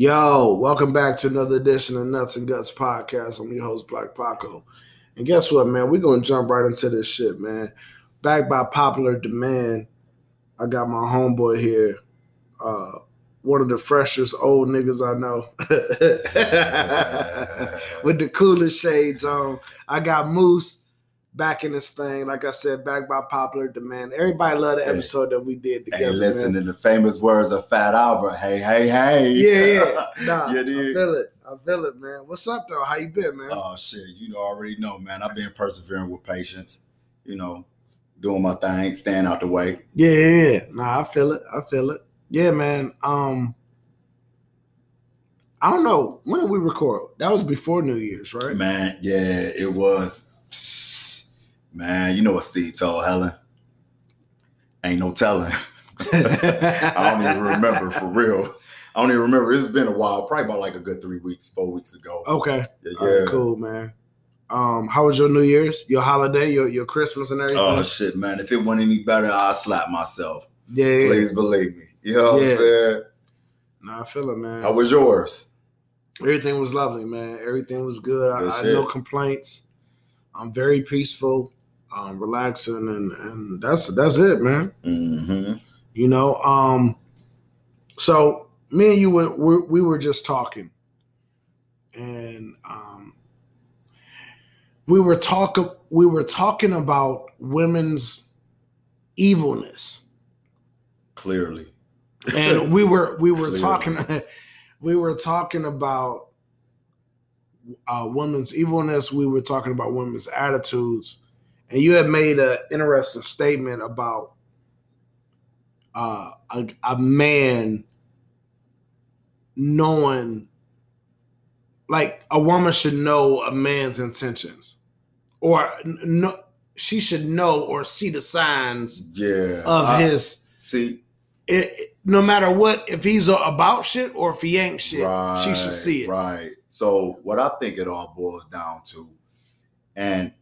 Yo, welcome back to another edition of Nuts and Guts podcast. I'm your host, Black Paco. And guess what, man? We're going to jump right into this shit, man. Back by popular demand, I got my homeboy here, uh, one of the freshest old niggas I know, with the coolest shades on. I got Moose back in this thing. Like I said, back by popular demand. Everybody loved the episode that we did together. Hey, listen man. to the famous words of Fat Albert. Hey, hey, hey. Yeah, yeah. Nah, You I feel it. I feel it, man. What's up, though? How you been, man? Oh shit, you already know, man. I've been persevering with patience. You know, doing my thing, staying out the way. Yeah, yeah, yeah. Nah, I feel it. I feel it. Yeah, man. Um, I don't know. When did we record? That was before New Year's, right? Man, yeah, it was. Man, you know what Steve told Helen? Ain't no telling. I don't even remember for real. I don't even remember. It's been a while, probably about like a good three weeks, four weeks ago. okay. yeah, All right, cool, man. Um, how was your New Year's, your holiday, your your Christmas and everything? Oh shit, man! If it went any better, I'd slap myself. yeah, yeah. Please believe me. You know what Yeah. I'm saying? Nah, I feel it, man. How was yours? Everything was lovely, man. Everything was good. I, Good I had no complaints. I'm very peaceful, um, relaxing, and and that's that's it, man. Mm-hmm. You know, um, so me and you were we, we were just talking, and um, we were talking we were talking about women's evilness, Clearly. and we were we were Clearly. talking we were talking about uh, women's evilness. We were talking about women's attitudes, and you had made an interesting statement about uh, a, a man knowing, like a woman should know a man's intentions, or no, she should know or see the signs Yeah. of I- his. see. It, it- no matter what, if he's about shit or if he ain't shit, Right, she should see it. Right. So what I think it all boils down to, and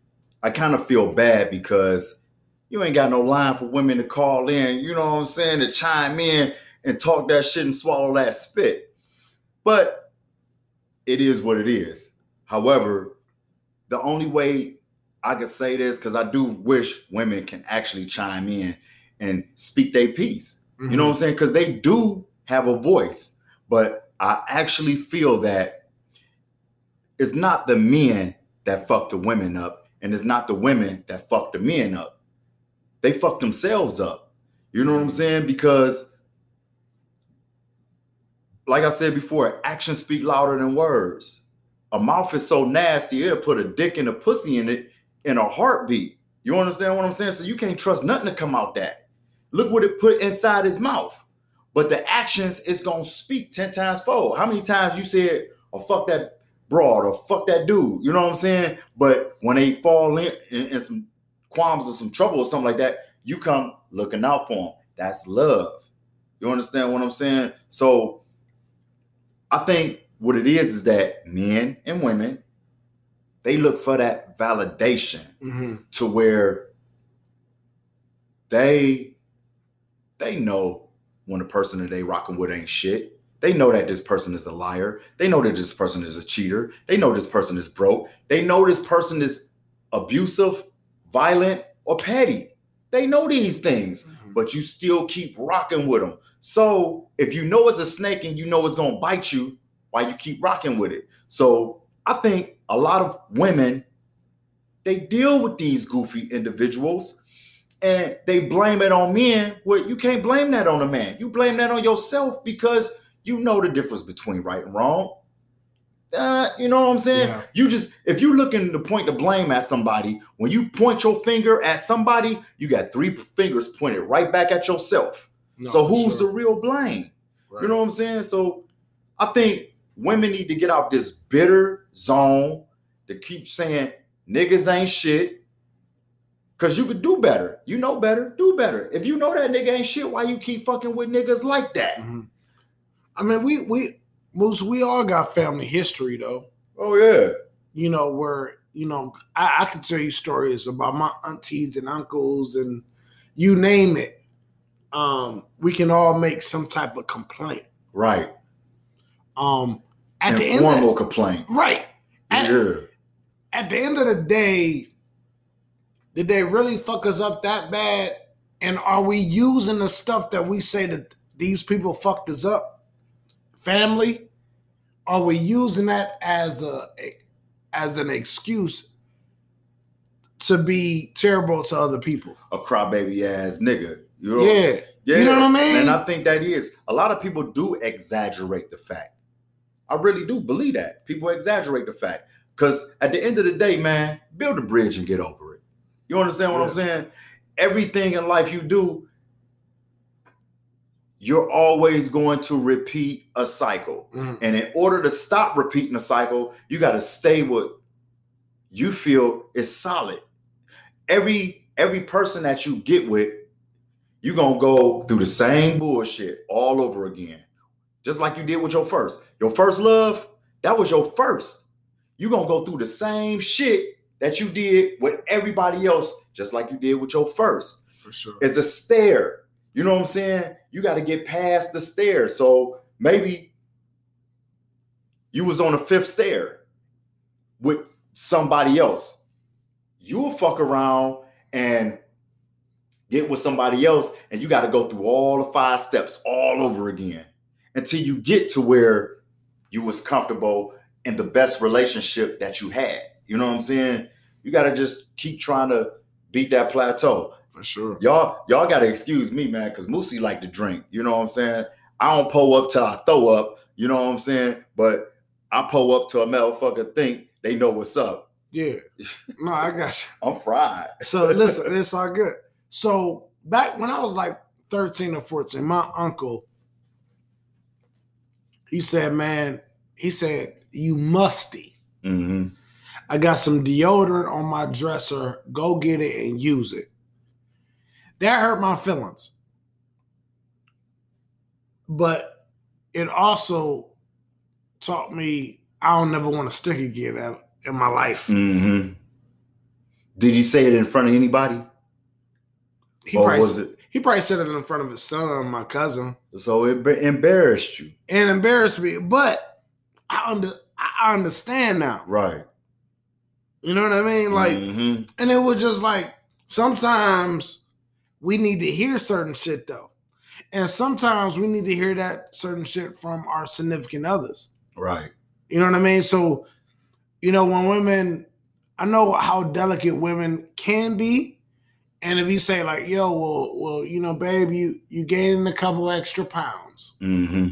I kind of feel bad because you ain't got no line for women to call in, you know what I'm saying, to chime in and talk that shit and swallow that spit. But it is what it is. However, the only way I could say this, because I do wish women can actually chime in and speak their piece. You know mm-hmm. what I'm saying? Because they do have a voice, but I actually feel that it's not the men that fuck the women up, and it's not the women that fuck the men up. They fuck themselves up. You know what I'm saying? Because, like I said before, actions speak louder than words. A mouth is so nasty, it'll put a dick and a pussy in it in a heartbeat. You understand what I'm saying? So you can't trust nothing to come out that. Look what it put inside his mouth. But the actions is gonna speak 10 times fold. How many times you said, oh fuck that broad or fuck that dude? You know what I'm saying? But when they fall in, in, in some qualms or some trouble or something like that, you come looking out for them. That's love. You understand what I'm saying? So I think what it is is that men and women, they look for that validation Mhm. to where they they know when the person that they rocking with ain't shit. They know that this person is a liar. They know that this person is a cheater. They know this person is broke. They know this person is abusive, violent, or petty. They know these things, Mhm. but you still keep rocking with them. So if you know it's a snake and you know it's gonna bite you, why you keep rocking with it? So I think a lot of women they deal with these goofy individuals and they blame it on men. Well, you can't blame that on a man. You blame that on yourself because you know the difference between right and wrong. Uh, you know what I'm saying? Yeah. You just if you're looking to point the blame at somebody, when you point your finger at somebody, you got three fingers pointed right back at yourself. No, so who's sure. the real blame? Right. You know what I'm saying? So I think women need to get out this bitter zone to keep saying niggas ain't shit. Cause you could do better. You know better, do better. If you know that nigga ain't shit, why you keep fucking with niggas like that? Mhm. I mean, we we Moose, we all got family history though. Oh yeah. You know where you know I, I can tell you stories about my aunties and uncles and you name it. Um, we can all make some type of complaint. Right. Um, at the end, of, complaint. right? At, yeah. at the end of the day, did they really fuck us up that bad? And are we using the stuff that we say that these people fucked us up? Family? Are we using that as a as an excuse to be terrible to other people? A crybaby ass nigga. You know? Yeah. Yeah. You know what I mean? And I think that is a lot of people do exaggerate the fact. I really do believe that. People exaggerate the fact. Because at the end of the day, man, build a bridge and get over it. You understand what I'm saying? Everything in life you do, you're always going to repeat a cycle. Mhm. And in order to stop repeating a cycle, you got to stay with you feel is solid. Every every person that you get with, you're gonna go through the same bullshit all over again. Just like you did with your first. Your first love, that was your first. You're gonna go through the same shit that you did with everybody else, just like you did with your first For sure. It's a stair. You know what I'm saying? You got to get past the stair. So maybe you was on the fifth stair with somebody else. You'll fuck around and get with somebody else, and you got to go through all the five steps all over again until you get to where you was comfortable in the best relationship that you had. You know what I'm saying? You got to just keep trying to beat that plateau For sure. y'all y'all gotta excuse me man because Moosey like to drink you know what i'm saying i don't pull up till i throw up you know what i'm saying but i pull up to a motherfucker think they know what's up Yeah. No, I got you. i'm fried So listen, it's all good. So back when I was like 13 or 14, my uncle, he said, man, he said, you musty. mm-hmm. I got some deodorant on my dresser. Go get it and use it. That hurt my feelings. But it also taught me I don't never want to stick again in- in my life. Mm-hmm. did he say it in front of anybody He or probably, was it he probably said it in front of his son, my cousin. so it embarrassed you and embarrassed me. But I under I understand now. right You know what I mean? Like, Mhm. and it was just like sometimes we need to hear certain shit though, and sometimes we need to hear that certain shit from our significant others. right You know what I mean? So, you know, when women, I know how delicate women can be. And if you say like, "Yo, well, well, you know, babe, you you gained a couple extra pounds," mm-hmm.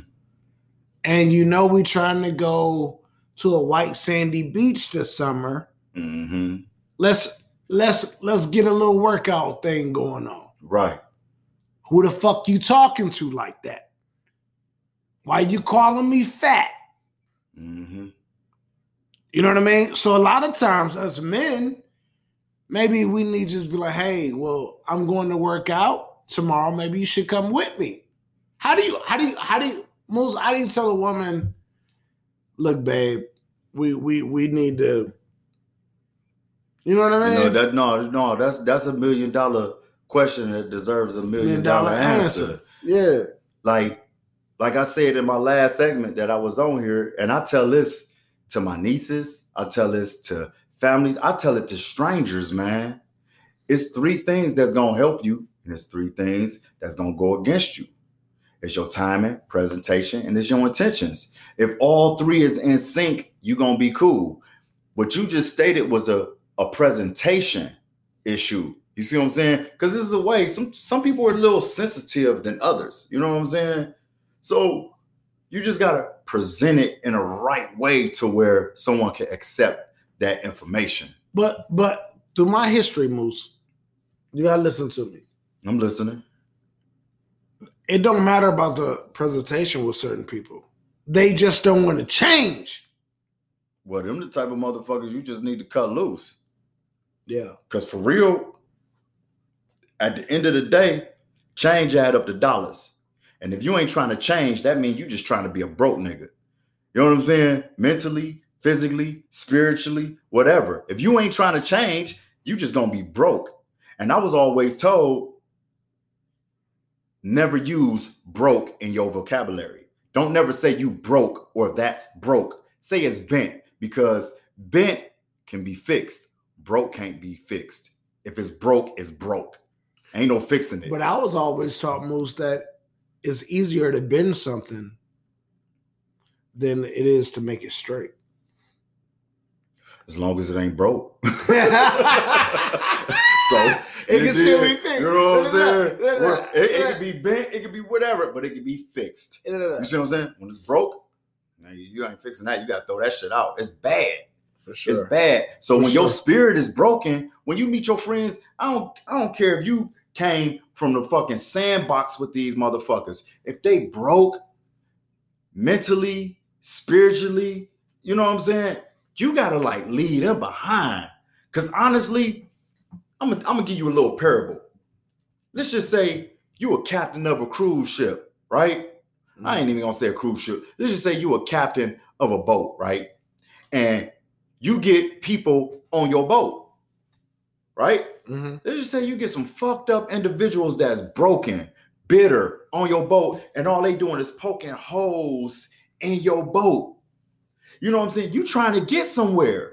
and you know we trying to go to a white sandy beach this summer Mm-hmm. let's let's let's get a little workout thing going on right. Who the fuck you talking to like that? Why you calling me fat? Mm-hmm. you know what i mean? So a lot of times as men maybe we need to just be like hey well i'm going to work out. Tomorrow maybe you should come with me. How do you how do you how do you most how do you tell a woman look babe we we we need to you know what i mean? no that no no that's that's a million dollar question that deserves a million Million dollar dollar answer. answer. yeah like like I said in my last segment that I was on here, and I tell this to my nieces, I tell this to families, I tell it to strangers, man. It's three things that's gonna help you, and it's three things that's gonna go against you. It's your timing, presentation, and it's your intentions. If all three is in sync, you're gonna be cool. What you just stated was a, a presentation issue. You see what I'm saying? Because this is a way some some people are a little sensitive than others. You know what I'm saying? So you just gotta present it in a right way to where someone can accept that information. But but through my history, Moose, you gotta listen to me. I'm listening. It don't matter about the presentation with certain people. They just don't want to change. Well, them the type of motherfuckers you just need to cut loose. Yeah. Cause for real, at the end of the day, change add up to dollars. And if you ain't trying to change, that means you just trying to be a broke nigga. You know what I'm saying? Mentally, physically, spiritually, whatever. If you ain't trying to change, you just gonna be broke. And I was always told never use broke in your vocabulary. Don't never say you broke or that's broke. Say it's bent because bent can be fixed. Broke can't be fixed. If it's broke, it's broke. Ain't no fixing it. But I was always taught most that it's easier to bend something than it is to make it straight. as long as it ain't broke. so It can still be fixed. You know what I'm saying? Yeah, yeah, Well, It, it can be bent, it can be whatever, but it can be fixed. You see what I'm saying? When it's broke, you, ain't fixing that. You gotta throw that shit out. It's bad. For It's bad. So For when your spirit is broken, when you meet your friends, I don't I don't care if you came from the fucking sandbox with these motherfuckers. If they broke mentally, spiritually, you know what I'm saying? You gotta like leave them behind. Cause honestly, I'm gonna, I'm give you a little parable. Let's just say you a captain of a cruise ship, right? I ain't even gonna say a cruise ship. Let's just say you a captain of a boat, right? And you get people on your boat, right? Mhm. Let's just say you get some fucked up individuals that's broken, bitter on your boat, and all they doing is poking holes in your boat. You know what I'm saying? You trying to get somewhere.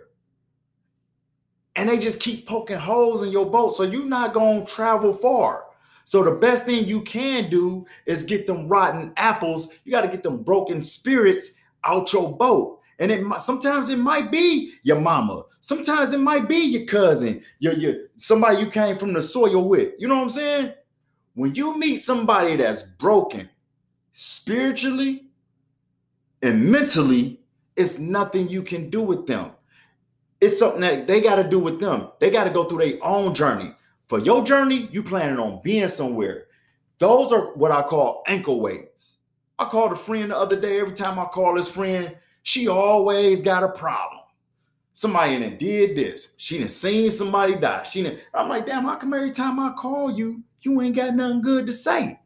And they just keep poking holes in your boat. So you're not gonna travel far. So the best thing you can do is get them rotten apples. You got to get them broken spirits out your boat. And it sometimes it might be your mama. Sometimes it might be your cousin, your, your somebody you came from the soil with. You know what I'm saying? When you meet somebody that's broken spiritually and mentally, it's nothing you can do with them. It's something that they got to do with them. They got to go through their own journey. For your journey, you planning on being somewhere. Those are what I call ankle weights. I called a friend the other day. Every time I call this friend, she always got a problem. Somebody done did this. She done seen somebody die. She done, I'm like, damn, how come every time I call you, you ain't got nothing good to say?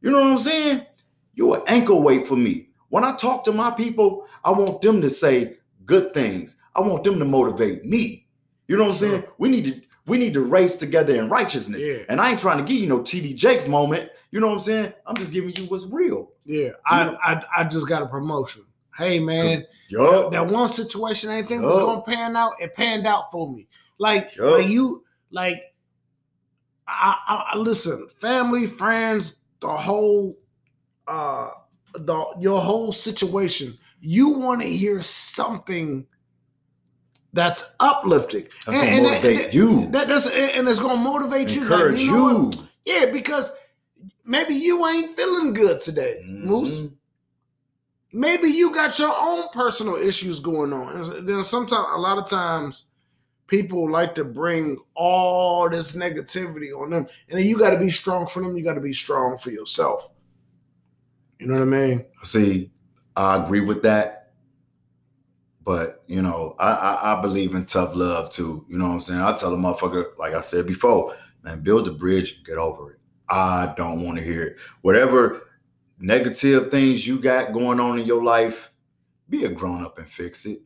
You know what I'm saying? You're an ankle weight for me. When I talk to my people, I want them to say good things. I want them to motivate me. You know what I'm saying? We need to we need to race together in righteousness. Yeah. And I ain't trying to give you no TD Jakes moment. You know what I'm saying? I'm just giving you what's real. Yeah, I, I I just got a promotion. Hey man, Yo, that one situation I didn't think was gonna pan out, it panned out for me. Like, Yup. like you, like, I, I, I listen, family, friends, the whole, uh, the your whole situation. You want to hear something that's uplifting. that's gonna motivate you. That, that's and it's gonna motivate you. Like, Encourage you. know you. Yeah, because maybe you ain't feeling good today, Moose. Maybe you got your own personal issues going on. And then sometimes, a lot of times, people like to bring all this negativity on them, and then you got to be strong for them. You got to be strong for yourself. You know what I mean? See, I agree with that. But you know, I, I I believe in tough love too. You know what I'm saying? I tell a motherfucker, like I said before, man, build a bridge, get over it. I don't want to hear it. Whatever negative things you got going on in your life, be a grown up and fix it.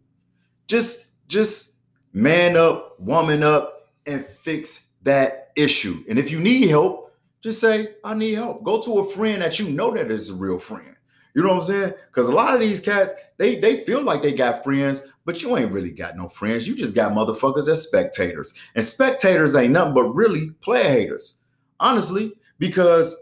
Just just man up, woman up, and fix that issue. And if you need help, just say, I need help. Go to a friend that you know that is a real friend. You know what I'm saying? Because a lot of these cats, they they feel like they got friends, but you ain't really got no friends. You just got motherfuckers that's spectators. And spectators ain't nothing but really player haters. Honestly, because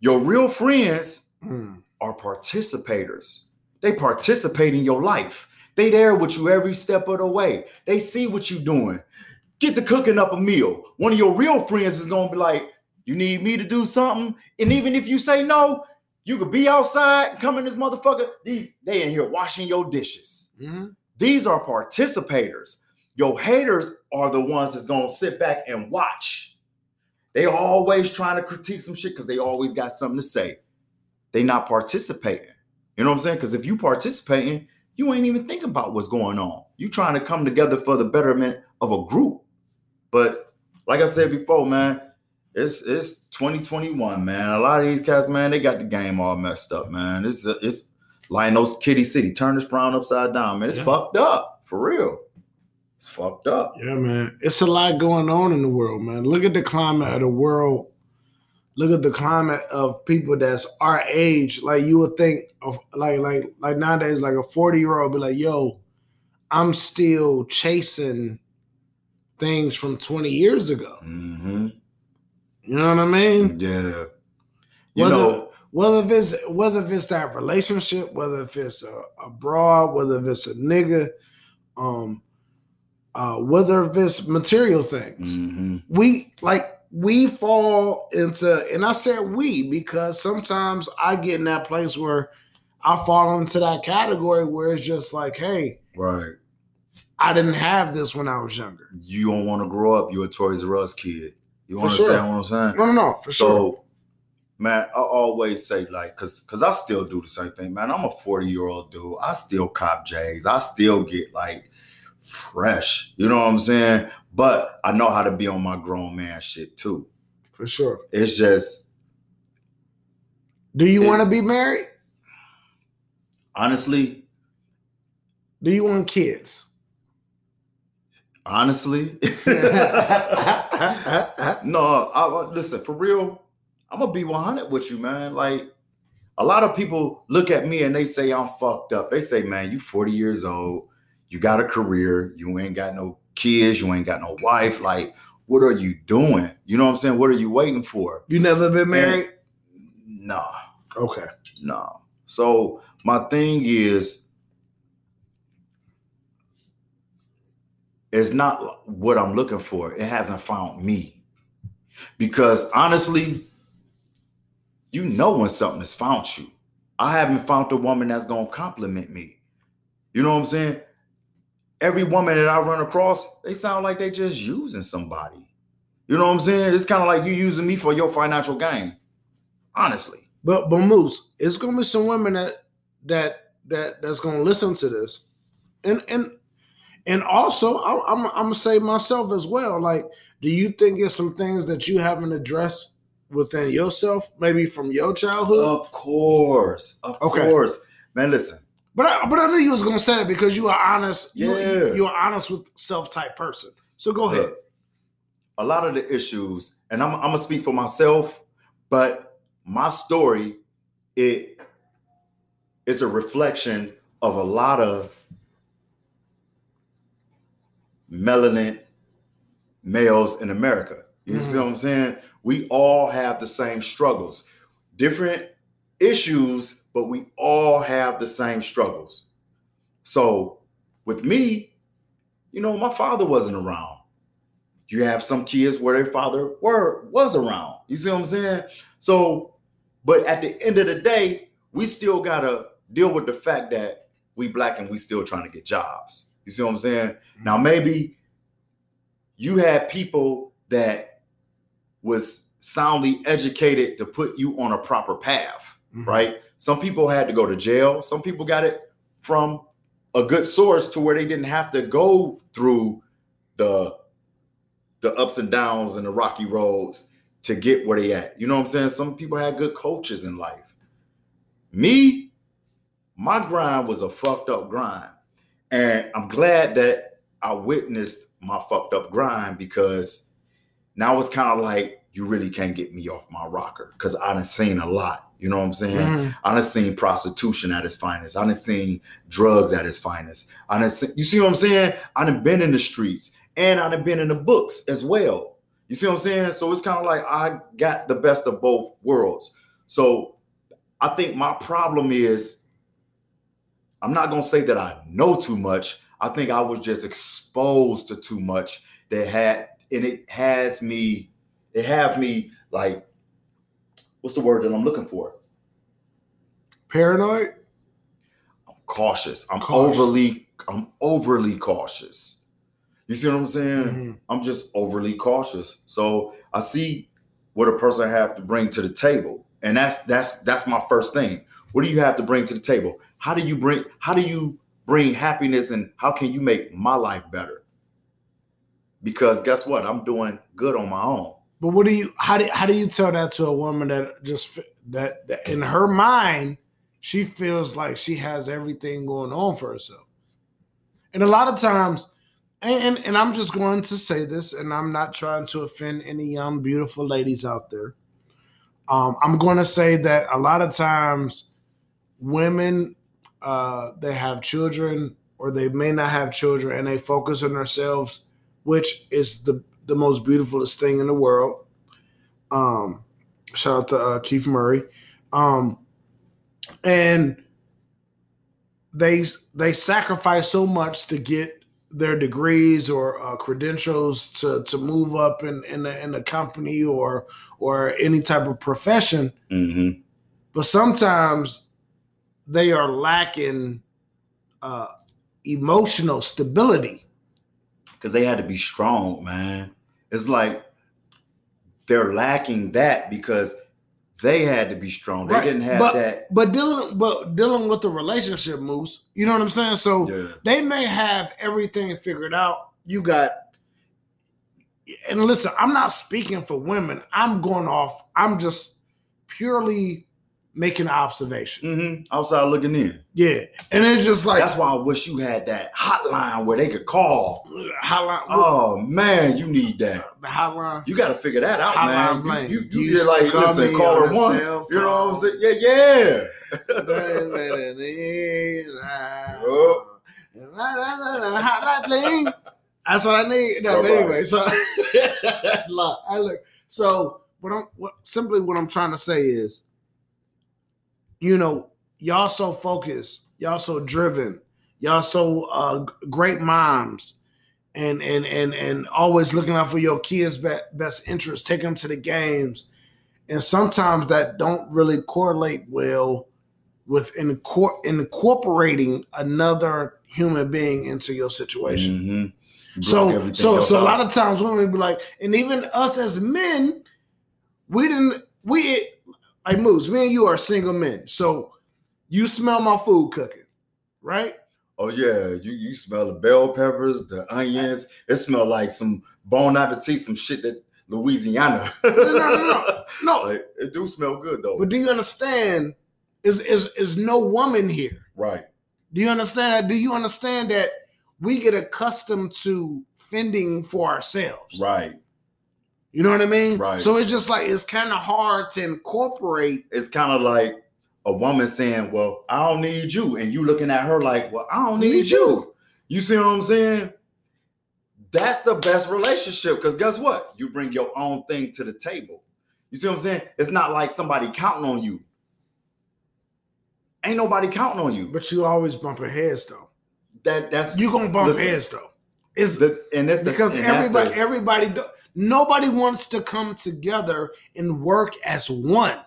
your real friends Mm. are participators. They participate in your life. They there with you every step of the way. They see what you're doing. Get to cooking up a meal. One of your real friends is gonna be like, "You need me to do something," and even if you say no, you could be outside, come in this motherfucker. These they in here washing your dishes. Mhm. These are participators. Your haters are the ones that's gonna sit back and watch. They always trying to critique some shit because they always got something to say. They not participating. You know what I'm saying? Because if you participating, you ain't even thinking about what's going on. You trying to come together for the betterment of a group. But like I said before, man, it's it's 2021, man. A lot of these cats, man, they got the game all messed up, man. It's it's Lionel's Kitty City. Turn this frown upside down, man. It's Yeah. fucked up for real. It's fucked up. Yeah, man. It's a lot going on in the world, man. Look at the climate of the world. look at the climate of people that's our age. Like you would think of like like like nowadays, like a 40 year old be like, yo, I'm still chasing things from 20 years ago. Mm-hmm. You know what I mean? Yeah. You Whether- know, Whether if it's whether if it's that relationship, whether if it's a, a broad, whether if it's a nigga, um, uh, whether if it's material things. mhm. we like we fall into and i said we because sometimes i get in that place where i fall into that category where it's just like hey right. i didn't have this when i was younger You don't want to grow up. You're a Toys R Us kid. You For understand sure. what I'm saying? no no no for sure So, man, I always say like, cause, cause I still do the same thing, man. I'm a 40 year old dude. I still cop J's. I still get like fresh. You know what I'm saying? But I know how to be on my grown man shit too. for sure It's just do you want to be married honestly, do you want kids honestly. no, I, listen for real. I'm gonna be 100 with you, man. Like a lot of people look at me and they say I'm fucked up. They say, man, you 40 years old, you got a career, you ain't got no kids, you ain't got no wife. Like, what are you doing? You know what I'm saying? What are you waiting for? you never been married Nah, okay no. So my thing is, it's not what I'm looking for. It hasn't found me. Because honestly, you know when something has found you. I haven't found a woman that's gonna compliment me. You know what I'm saying? Every woman that I run across, they sound like they just using somebody. You know what I'm saying? It's kind of like you using me for your financial gain. Honestly. but but moose it's gonna be some women that that that that's gonna listen to this and and and also I, I'm I'm gonna say myself as well. Like, do you think it's some things that you haven't addressed within yourself, maybe from your childhood? Of course. Of Okay. course. Man, listen. But I, but I knew you was gonna say that because you are honest. You, Yeah. you, are honest with self type person. So go ahead. A lot of the issues, and I'm, I'm gonna speak for myself, but my story, it is a reflection of a lot of melanin males in America. You see Mhm. what I'm saying? We all have the same struggles, different issues, but we all have the same struggles. So with me, you know, my father wasn't around. You have some kids where their father were was around. You see what I'm saying? So, but at the end of the day, we still gotta deal with the fact that we black and we still trying to get jobs. You see what I'm saying? Mm-hmm. Now maybe you had people that was soundly educated to put you on a proper path Mhm. right? Some people had to go to jail. Some people got it from a good source to where they didn't have to go through the the ups and downs and the rocky roads to get where they at. You know what I'm saying? Some people had good coaches in life. Me, my grind was a fucked up grind. And I'm glad that I witnessed my fucked up grind because now it's kind of like you really can't get me off my rocker because I done seen a lot. You know what I'm saying? Mhm. I done seen prostitution at its finest. I done seen drugs at its finest. I done seen, you see what I'm saying? I done been in the streets and I done been in the books as well. You see what I'm saying? So it's kind of like I got the best of both worlds. So I think my problem is I'm not gonna say that I know too much. I think I was just exposed to too much that had and it has me, it have me like what's the word that I'm looking for? Paranoid. I'm cautious. I'm Cautious. overly I'm overly cautious. You see what I'm saying? Mhm. I'm just overly cautious. So I see what a person have to bring to the table. And that's that's that's my first thing. What do you have to bring to the table? How do you bring how do you bring happiness and how can you make my life better? Because guess what? I'm doing good on my own. But what do you? How do how do you tell that to a woman that just that, that in her mind she feels like she has everything going on for herself, and a lot of times, and, and and I'm just going to say this, and I'm not trying to offend any young beautiful ladies out there. Um, I'm going to say that a lot of times women uh, they have children or they may not have children and they focus on themselves, which is the the most beautifulest thing in the world. Um, shout out to uh, Keith Murray. Um, and they they sacrifice so much to get their degrees or uh, credentials to to move up in in the, in the company or or any type of profession. Mm-hmm. But sometimes they are lacking uh, emotional stability. Because they had to be strong, man. It's like they're lacking that because they had to be strong. They Right. didn't have but, that. But dealing but dealing with the relationship moves, you know what I'm saying? So Yeah. they may have everything figured out. You got and listen, I'm not speaking for women. I'm going off, I'm just purely making an observation. Mm-hmm. Outside looking in. Yeah. And it's just like That's why I wish you had that hotline where they could call. hotline Oh man, you need that. the hotline. You got to figure that out, Hotline man. blank. You, you, You you like, call listen, me call on one. You know what I'm saying? Yeah, yeah. That's what I need. No, but anyway, so look, I look. So what I'm what, simply what I'm trying to say is, you know, y'all so focused, y'all so driven, y'all so uh, great moms, and and and and always looking out for your kids' be- best interest, taking them to the games, and sometimes that don't really correlate well with incor- incorporating another human being into your situation. Mhm. Block So, so, so a lot of times women be like, and even us as men, we didn't, we like moves. Me and you are single men, so you smell my food cooking, right? Oh yeah, you you smell the bell peppers, the onions. It smell like some bon appetit, some shit that Louisiana. No, no, no, no, no. Like, it do smell good though. But do you understand? Is is is no woman here? right. Do you understand that? Do you understand that we get accustomed to fending for ourselves? Right. You know what I mean? Right. So it's just like it's kind of hard to incorporate. It's kind of like a woman saying, "Well, I don't need you," and you looking at her like, "Well, I don't need, Need you. you. You see what I'm saying? That's the best relationship because guess what? You bring your own thing to the table. You see what I'm saying? It's not like somebody counting on you. Ain't nobody counting on you. But you always bumping heads though. That that's You gonna bump listen, heads though. It's the- and that's the, because and everybody, the- everybody, do, nobody wants to come together and work as one.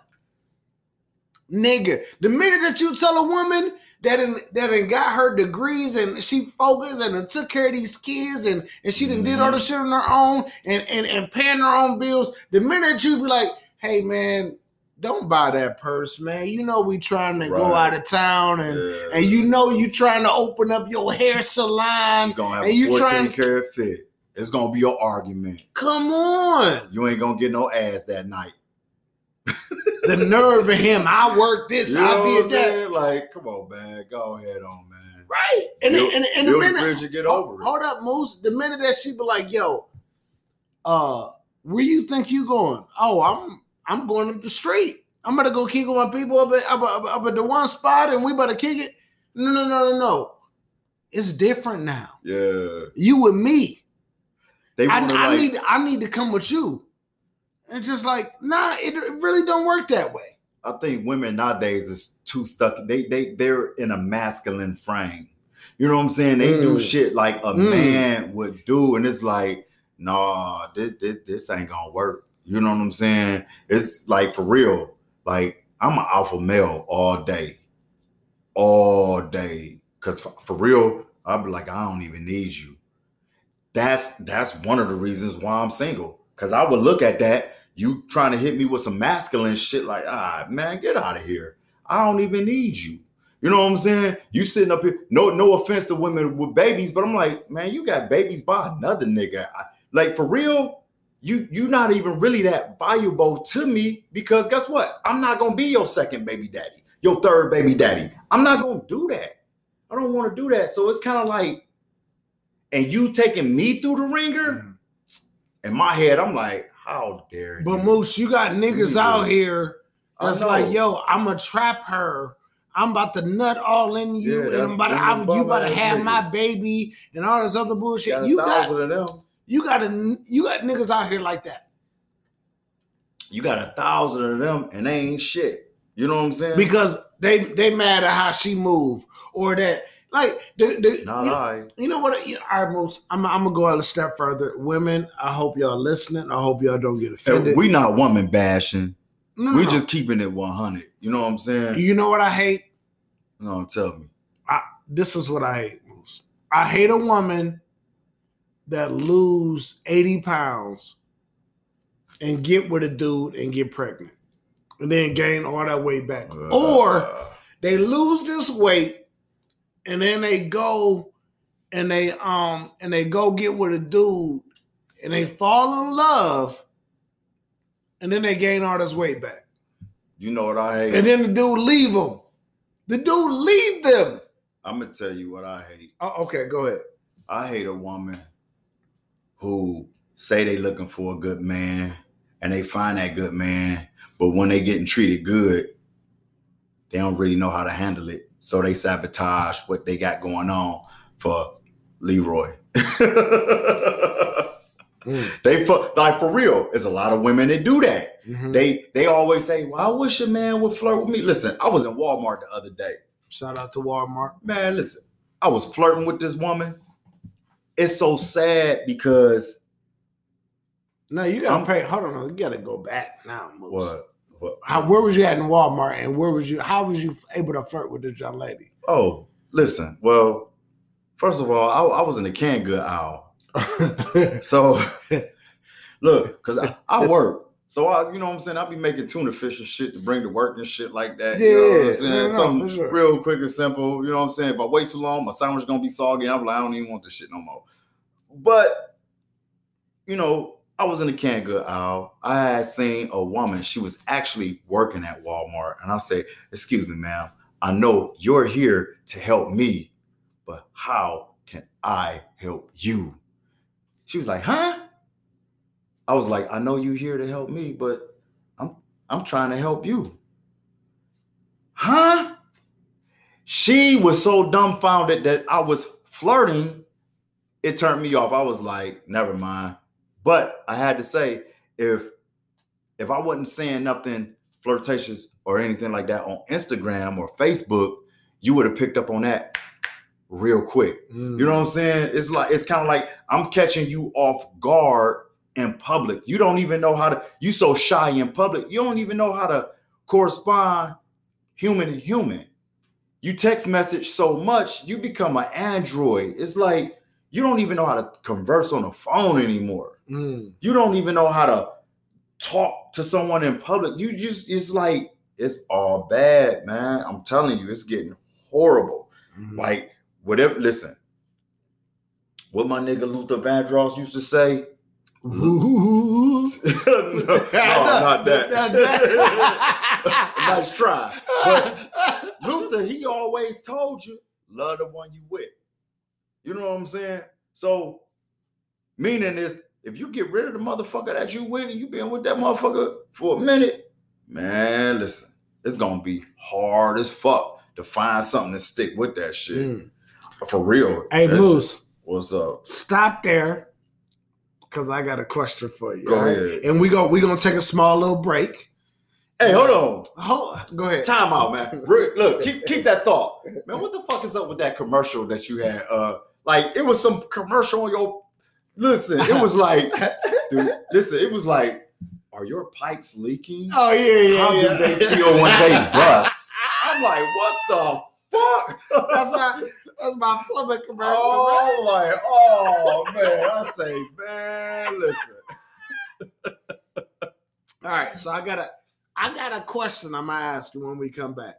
Nigga, the minute that you tell a woman that in, that ain't got her degrees and she focused and took care of these kids and and she done did all the mm-hmm. shit on her own and and and paying her own bills, the minute you be like, hey man, don't buy that purse, man. You know we trying to go out of town and Yeah. and you know you trying to open up your hair salon. and you 14 trying- karat fit. It's gonna be your argument. Come on. You ain't gonna get no ass that night. the nerve of him. I worked this, You I did that. Like, come on, man. Go ahead on, man. Right. And, Build- and, and the Build the minute, and get hold, over it. hold up, Moose. The minute that she be like, yo, uh, where you think you going? Oh, I'm I'm going up the street. I'm gonna go kick with my people up at, up, up, up at the one spot and we better kick it. No, no, no, no, no. It's different now. Yeah. You with me. They I, I like, need I need to come with you. It's just like, nah, it really don't work that way. I think women nowadays is too stuck. They they they're in a masculine frame. You know what I'm saying? They do Mm. shit like a Mm. man would do, and it's like, nah, this, this this ain't gonna work. You know what I'm saying? It's like for real. Like I'm an alpha male all day, all day. Cause for, for real, I'll be like, I don't even need you. That's that's one of the reasons why I'm single. Cause I would look at that you trying to hit me with some masculine shit like, ah, man, get out of here. I don't even need you. You know what I'm saying? You sitting up here, no, no offense to women with babies, but I'm like, man, you got babies by another nigga. I- like for real, you you not even really that valuable to me because guess what? I'm not gonna be your second baby daddy, your third baby daddy. I'm not gonna do that. I don't want to do that. So it's kind of like, and you taking me through the ringer. Mm-hmm. In my head, I'm like, How dare you? But Moose, you got niggas out here that's like, yo, I'm gonna trap her. I'm about to nut all in you, Yeah, and I'm about to, I'm, you about to have my baby and all this other bullshit. got a you got, thousand of them. you got a, you got niggas out here like that You got a thousand of them, and they ain't shit. You know what I'm saying? because they they mad at how she move or that like the, the Not you, I. you know what? You know, right, Moose, I'm, I'm gonna go out a step further. Women, I hope y'all listening. I hope y'all don't get offended. We not woman bashing. No, We just keeping it 100. You know what I'm saying? you know what I hate? No, tell me. this is what I hate, Moose. I hate a woman that lose 80 pounds and get with a dude and get pregnant and then gain all that weight back. or Uh, they lose this weight and then they go and they um and they go get with a dude and they fall in love and then they gain all this weight back. you know what I hate? And then the dude leave them. The dude leave them. I'm gonna tell you what I hate. Oh, okay, go ahead. I hate a woman who say they looking for a good man and they find that good man, but when they getting treated good, they don't really know how to handle it. So they sabotage what they got going on for Leroy. they fu- like for real. There's a lot of women that do that. Mhm. They they always say, "Well, I wish a man would flirt with me." Listen, I was in Walmart the other day. Shout out to Walmart. Man, listen, I was flirting with this woman. It's so sad because No, you gotta I'm- pay. Hold on, you gotta go back now. Moose. what? What? How, um, where was you at in Walmart, and where was you? How was you able to flirt with this young lady? Oh, listen. Well, first of all, I, I was in the canned good aisle. So look, because I, I work. So I, you know what I'm saying? I'll be making tuna fish and shit to bring to work and shit like that. you know what Yeah, I'm saying? yeah, no, Something sure. real quick and simple. You know what I'm saying? If I wait too long, my sandwich is gonna be soggy. I'm like, I don't even want this shit no more. But you know, I was in the canned good aisle. I had seen a woman. She was actually working at Walmart, and I say, "Excuse me, ma'am. I know you're here to help me, but how can I help you?" She was like, "Huh?" I was like, "I know you're here to help me, but I'm I'm trying to help you." Huh? She was so dumbfounded that I was flirting. It turned me off. I was like, "Never mind." But I had to say, if if I wasn't saying nothing flirtatious or anything like that on Instagram or Facebook, you would have picked up on that real quick. Mm. You know what I'm saying? It's like it's kind of like I'm catching you off guard in public. You don't even know how to. You so shy in public. You don't even know how to correspond human to human. You text message so much, you become an android. It's like you don't even know how to converse on the phone anymore. Mm. You don't even know how to talk to someone in public. You just it's like it's all bad, man. I'm telling you, it's getting horrible. Mhm. Like whatever. Listen, what my nigga Luther Vandross used to say. No, no, not that. nice try. But Luther, he always told you, love the one you with. You know what I'm saying? So, meaning is if you get rid of the motherfucker that you with and you been with that motherfucker for a minute, man, listen, it's gonna be hard as fuck to find something to stick with that shit. Mm. For real. Hey, Moose, shit- What's up? stop there, because I got a question for you. Go right? ahead. And we go. We gonna take a small little break. Hey, hold on. Hold, go ahead. Time out, man. Look, keep keep that thought, man. What the fuck is up with that commercial that you had? Uh, like it was some commercial on your. Listen, it was like, dude, listen, it was like, are your pipes leaking? Oh yeah, yeah. How yeah. do they feel when they bust? I'm like, what the fuck? That's my that's my plumbing commercial. Oh, like, oh man, I say, man, listen. All right, so I got a I got a question I'm gonna ask you when we come back.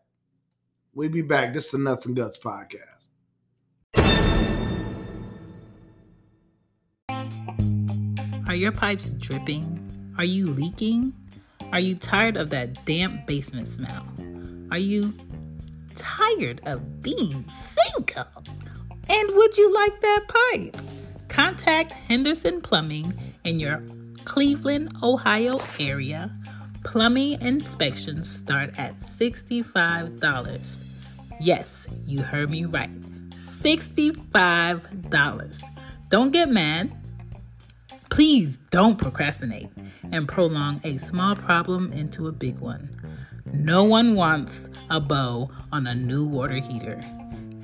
We be back. This is the Nuts and Guts podcast. Are your pipes dripping? Are you leaking? Are you tired of that damp basement smell? Are you tired of being single? And would you like that pipe? Contact Henderson Plumbing in your Cleveland, Ohio area, plumbing inspections start at $65. Yes, you heard me right. $65. Don't get mad. Please don't procrastinate and prolong a small problem into a big one. No one wants a bow on a new water heater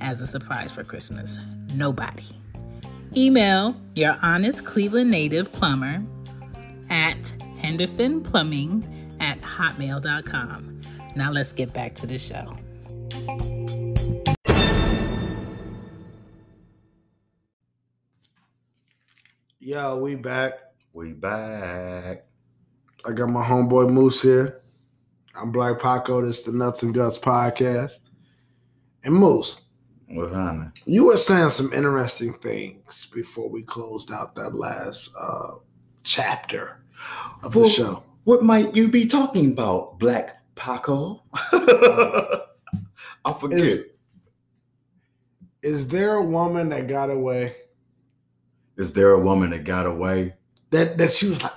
as a surprise for Christmas. Nobody. Email your honest Cleveland native plumber at Henderson Plumbing at hotmail.com. Now let's get back to the show. Yo, we back. We back. I got my homeboy Moose here. I'm Black Paco. This is the Nuts and Guts podcast. And Moose, What's happening? you were saying some interesting things before we closed out that last uh, chapter of the show. What might you be talking about, Black Paco? I forget. Is, is there a woman that got away Is there a woman that got away? that that she was like,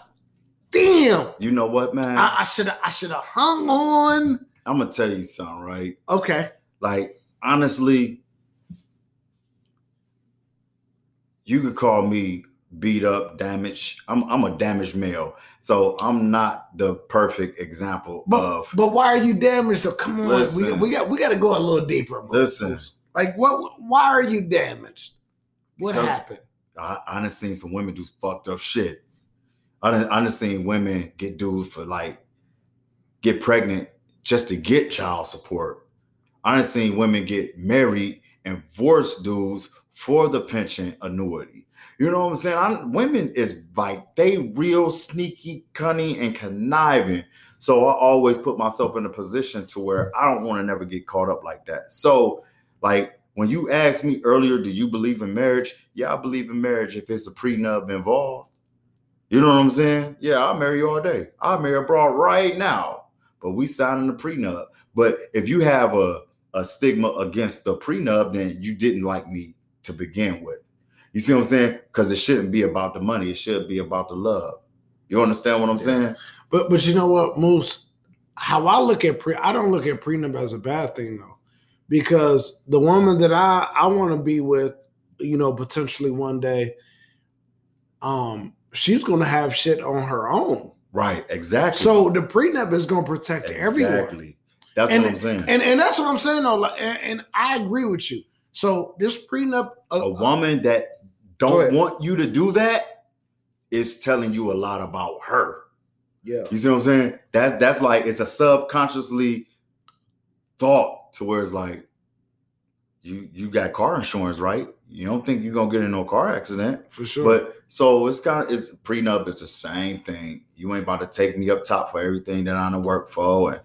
damn, You know what, man? I, should have I should have hung on. I'm gonna tell you something, right? Okay. Like, honestly, you could call me beat up, damaged. I'm I'm a damaged male, so I'm not the perfect example But of. but why are you damaged though? Come on, we, Listen. we got we got to go a little deeper. Bro. Listen. like what? Why are you damaged? What happened? I, I done seen some women do fucked up shit. I done, I done seen women get dudes for like get pregnant just to get child support. I done seen women get married and divorce dudes for the pension annuity. You know what I'm saying? I'm, women is like they real sneaky, cunning, and conniving. So I always put myself in a position to where I don't want to never get caught up like that. So, like when you asked me earlier, do you believe in marriage? Yeah, I believe in marriage if it's a prenup involved. You know what I'm saying? Yeah, I'll marry you all day. I'll marry a broad right now. But we signing the prenup. But if you have a, a stigma against the prenup, then you didn't like me to begin with. You see what I'm saying? Because it shouldn't be about the money. It should be about the love. You understand what I'm Yeah. saying? But but you know what, Moose? How I look at pre, I don't look at prenup as a bad thing though, because the woman that I I want to be with, you know, potentially one day, um, she's gonna have shit on her own. Right, exactly. So the prenup is gonna protect everyone. exactly. That's And- what I'm saying. And and that's what I'm saying though. Like, and, and I agree with you. So this prenup, uh, a woman that don't want you to do that is telling you a lot about her. yeah, You see what I'm saying? That's that's like it's a subconsciously thought to where it's like you you got car insurance, right? You don't think you're gonna get in no car accident. for sure. But so it's kind of it's prenup is the same thing. You ain't about to take me up top for everything that I done work for and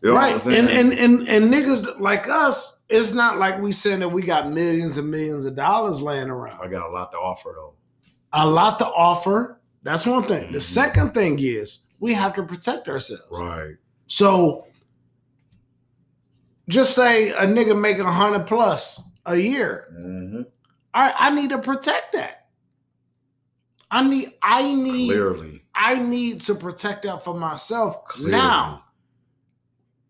you know what I'm right, and, and and and niggas like us, it's not like we saying that we got millions and millions of dollars laying around. I got a lot to offer though. a lot to offer. That's one thing. The Mhm. second thing is we have to protect ourselves. Right. So just say a nigga make a hundred plus a year. hmm I I need to protect that. I need I need Clearly. I need to protect that for myself. Clearly. Now,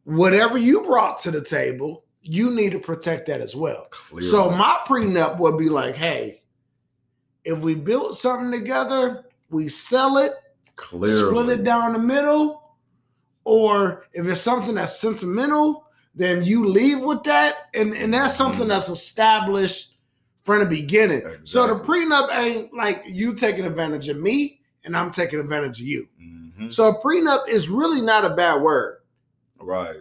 whatever you brought to the table, you need to protect that as well. Clearly. So my prenup would be like, hey, if we built something together, we sell it, Clearly. split it down the middle, or if it's something that's sentimental, then you leave with that, and and that's something Mhm. that's established from the beginning. So the Exactly. prenup ain't like you taking advantage of me and I'm taking advantage of you. Mhm. So a prenup is really not a bad word. Right.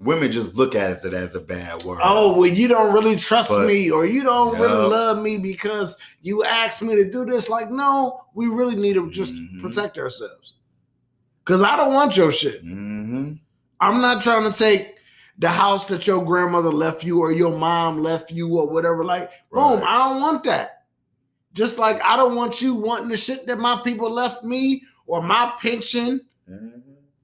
Women just look at it as a bad word. Oh, well, you don't really trust But- me, or you don't really love me because you asked me to do this. Like, no, we really need to just Mhm. protect ourselves. Cause I don't want your shit. hmm I'm not trying to take the house that your grandmother left you or your mom left you or whatever. Like, boom, Right. I don't want that. Just like I don't want you wanting the shit that my people left me or my pension mm-hmm.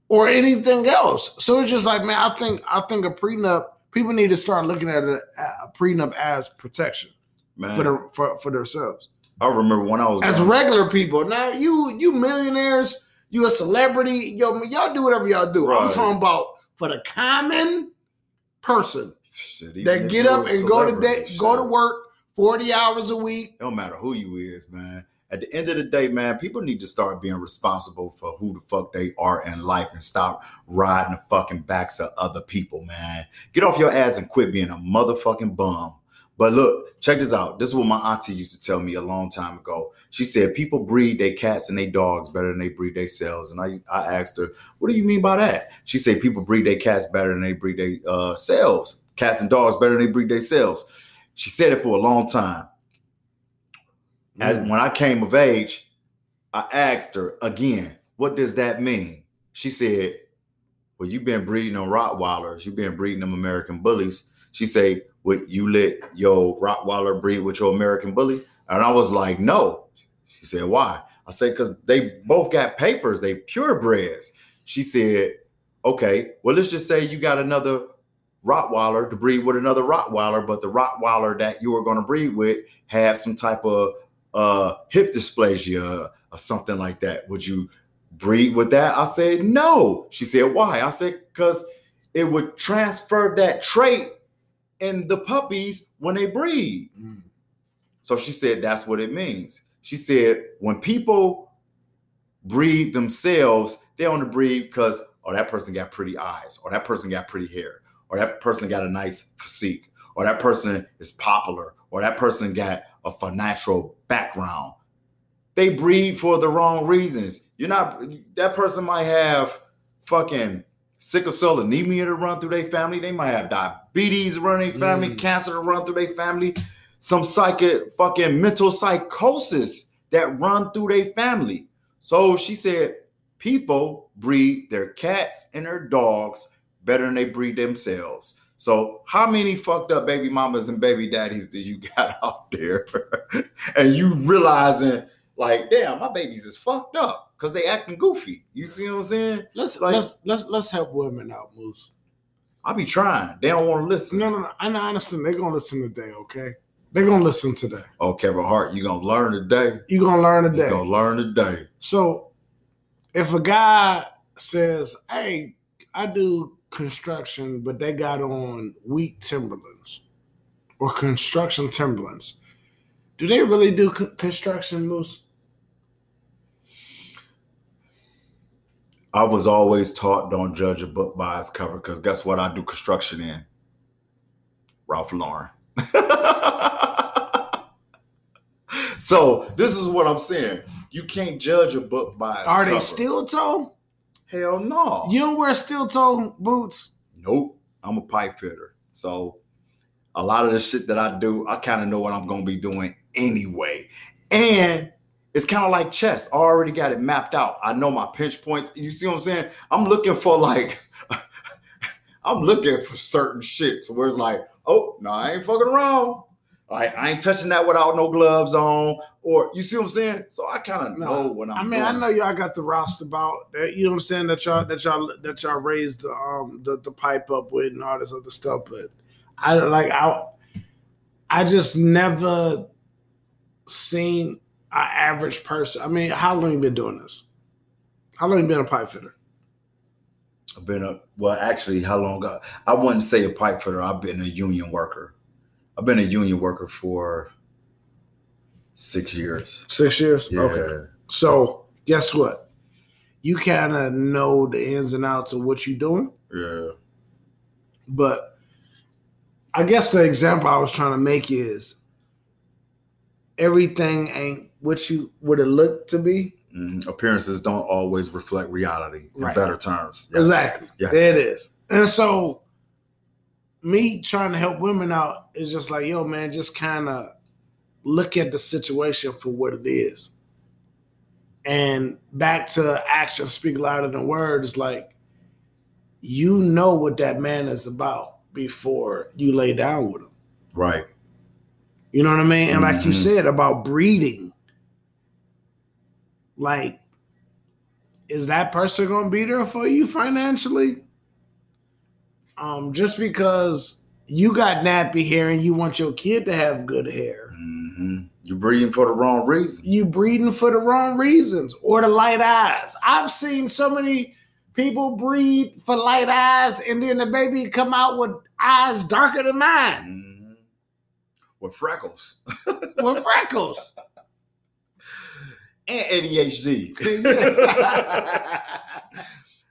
or anything else. So it's just like, man, I think I think a prenup. People need to start looking at a, a prenup as protection. Man, for them for, for themselves. I remember when I was As growing- regular people. Now you you millionaires, you a celebrity, yo, y'all do whatever y'all do. I'm talking about for the common person Shit, that get up and go to go to work 40 hours a week. It don't matter who you is, man. At the end of the day, man, people need to start being responsible for who the fuck they are in life and stop riding the fucking backs of other people, man. Get off your ass and quit being a motherfucking bum. But look, check this out. This is what my auntie used to tell me a long time ago. She said people breed their cats and their dogs better than they breed themselves. And I, I asked her, what do you mean by that? She said people breed their cats better than they breed their uh, selves. Cats and dogs better than they breed themselves. She said it for a long time. And when I came of age, I asked her again, what does that mean? She said, Well, you've been breeding them Rottweilers, you've been breeding them American bullies. She said, "Would you let your Rottweiler breed with your American bully? And I was like, No. She said, Why? I said, because they both got papers, they purebreds. She said, Okay, well, let's just say you got another Rottweiler to breed with another Rottweiler, but the Rottweiler that you were going to breed with had some type of uh, hip dysplasia or something like that. Would you breed with that? I said, no. She said, why? I said, because it would transfer that trait in the puppies when they breed. Mm. So she said, that's what it means. She said, when people breed themselves, they only breed because, oh, that person got pretty eyes, or that person got pretty hair, or that person got a nice physique, or that person is popular, or that person got a financial background. They breed for the wrong reasons. You're not, that person might have fucking sickle cell anemia to run through their family. They might have diabetes running family, Mm. cancer to run through their family, some psychic fucking mental psychosis that run through their family. So she said, people breed their cats and their dogs better than they breed themselves. So how many fucked up baby mamas and baby daddies do you got out there? and you realizing like, damn, my babies is fucked up because they acting goofy. You see what I'm saying? Let's Like- let's let's let's help women out, Moose. I be trying. They don't want to listen. No, no, no. I know, I understand. They're gonna listen today, okay? They're gonna listen today. Oh, Kevin Hart, you gonna learn today. You're gonna learn today. You gonna learn today. So if a guy says, Hey, I do construction, but they got on wheat Timberlands or construction Timberlands, do they really do con- construction, Moose? I was always taught don't judge a book by its cover because guess what I do construction in? Ralph Lauren. so this is what I'm saying. You can't judge a book by its Are cover. they steel toe? Hell no. You don't wear steel toe boots? Nope. I'm a pipe fitter. So a lot of the shit that I do, I kind of know what I'm gonna be doing anyway. And it's kind of like chess. I already got it mapped out. I know my pinch points. You see what I'm saying? I'm looking for like I'm looking for certain shit where it's like, oh no, I ain't fucking around. Like I ain't touching that without no gloves on, or you see what I'm saying? So I kind of No, know what I'm I mean. I know y'all got the roustabout that you know what I'm saying that y'all that y'all that y'all raised the um the, the pipe up with and all this other stuff, but I like I I just never seen average person. I mean, how long you been doing this? How long you been a pipe fitter? I've been a well, actually, how long ago? I wouldn't say a pipe fitter. I've been a union worker. I've been a union worker for six years. Six years. Yeah. Okay. So guess what? You kind of know the ins and outs of what you're doing. Yeah. But I guess the example I was trying to make is everything ain't what you would it look to be. Mhm. Appearances don't always reflect reality. In Right. better terms. Yes. Exactly. Yes. It is. And so me trying to help women out is just like, yo, man, just kind of look at the situation for what it is. And back to actions speak louder than words, like you know what that man is about before you lay down with him. Right. You know what I mean? And like you Mhm. said about breeding, like, is that person gonna be there for you financially? Um, just because you got nappy hair and you want your kid to have good hair, hmm You breeding for the wrong reason. You breeding for the wrong reasons or the light eyes. I've seen so many people breed for light eyes and then the baby come out with eyes darker than mine hmm With freckles with freckles. And ADHD.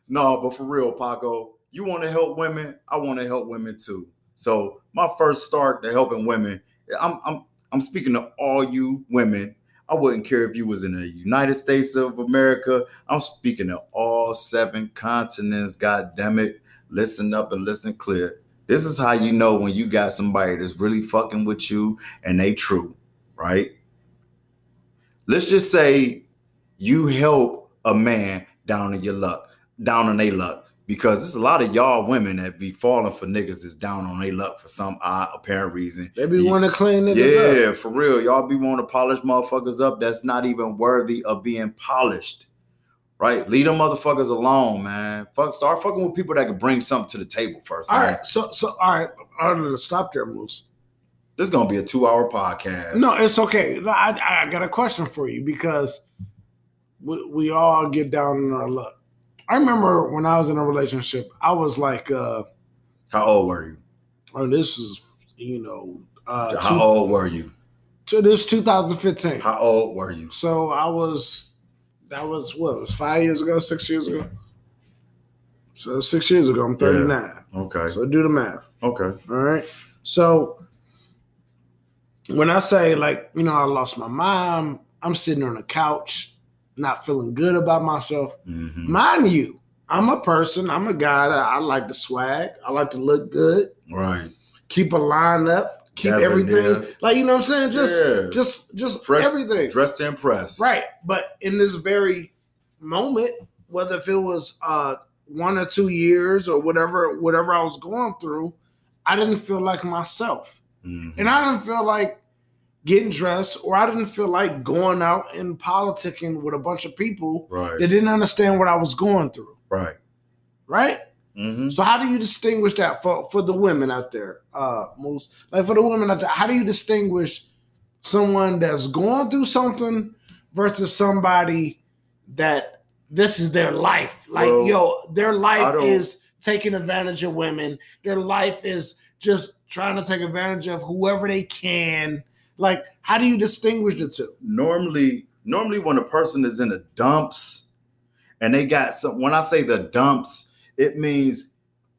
no, but for real, Paco, you want to help women. I want to help women too. So my first start to helping women, I'm I'm I'm speaking to all you women. I wouldn't care if you was in the United States of America. I'm speaking to all seven continents. God damn it. Listen up and listen clear. This is how you know when you got somebody that's really fucking with you and they true, right? Let's just say you help a man down in your luck, down on their luck. Because there's a lot of y'all women that be falling for niggas that's down on their luck for some odd apparent reason. They be want to clean niggas Yeah, up. for real. Y'all be wanting to polish motherfuckers up that's not even worthy of being polished. Right? Leave them motherfuckers alone, man. Fuck, start fucking with people that can bring something to the table first. All man. right, so so all right, I'm gonna stop there, Moose. This is gonna be a two-hour podcast. No, it's okay. I, I got a question for you because we, we all get down on our luck. I remember when I was in a relationship, I was like, uh, How old were you? oh, this is, you know, uh, How two, old were you? so this 2015. How old were you? So I was, that was what, it was five years ago, six years ago? So six years ago, I'm 39. Okay. So do the math. Okay. All right. So when I say like, you know, I lost my mom, I'm sitting on the couch, not feeling good about myself. Mhm. Mind you, I'm a person, I'm a guy that I like to swag, I like to look good, Right. keep a line up, keep everything. Like, you know what I'm saying? Just Yeah. just just Fresh- everything. Dressed to impress. Right. But in this very moment, whether if it was uh one or two years or whatever, whatever I was going through, I didn't feel like myself. Mhm. And I didn't feel like getting dressed or I didn't feel like going out and politicking with a bunch of people right. that didn't understand what I was going through. Right. Right? hmm So how do you distinguish that for, for the women out there? Uh most like for the women out there, how do you distinguish someone that's going through something versus somebody that this is their life? Like, Well, yo, their life is taking advantage of women. Their life is just trying to take advantage of whoever they can. Like, how do you distinguish the two? normally normally when a person is in the dumps and they got some when i say the dumps it means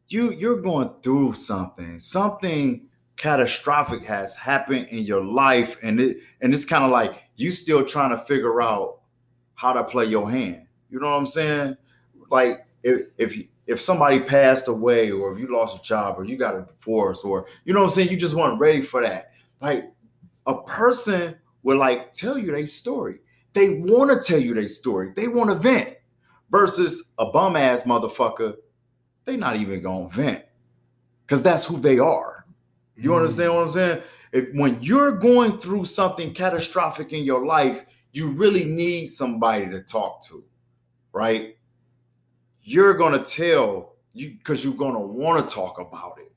you you're going through something something catastrophic has happened in your life and it and it's kind of like you still trying to figure out how to play your hand you know what i'm saying like if if you if somebody passed away or if you lost a job or you got a divorce or you know what i'm saying you just weren't ready for that like a person will like tell you their story. They want to tell you their story. They want to vent. Versus a bum ass motherfucker, they not even gonna vent. Cause that's who they are. You mm. understand what I'm saying? If when you're going through something catastrophic in your life, you really need somebody to talk to, right? You're gonna tell you because you're gonna want to talk about it.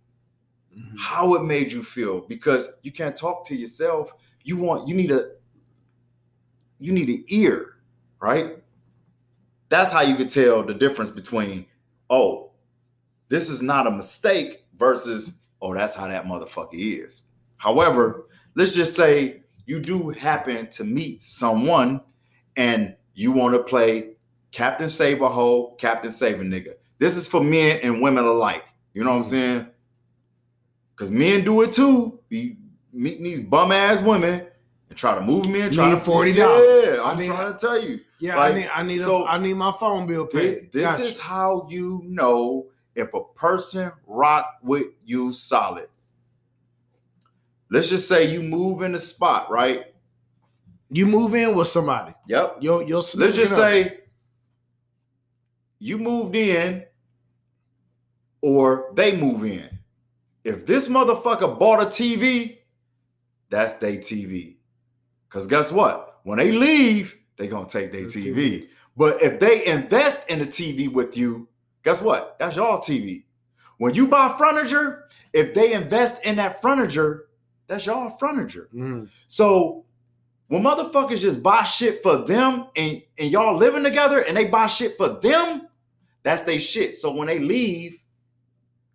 Mhm. how it made you feel because you can't talk to yourself. You want you need a you need an ear right? That's how you could tell the difference between oh this is not a mistake versus oh that's how that motherfucker is. However let's just say you do happen to meet someone and you want to play captain save a hoe captain save a nigga this is for men and women alike you know what i'm mm-hmm. saying because men do it too. Be meeting these bum ass women and try to move me and try Need to $40. Yeah, I I'm need- trying to tell you. Yeah, Like, I need I need so- a, I need my phone bill paid. This Gotcha. is how you know if a person rock with you solid. Let's just say you move in the spot, right? you move in with somebody. Yep. Yo, yo, Let's just say you moved in or they move in. If this motherfucker bought a TV, that's their TV. Because guess what? When they leave, they going to take their The TV. But if they invest in a TV with you, guess what? That's your TV. When you buy furniture, if they invest in that furniture, That's y'all furniture. Mm. So when motherfuckers just buy shit for them and, and y'all living together and they buy shit for them, that's their shit. So when they leave,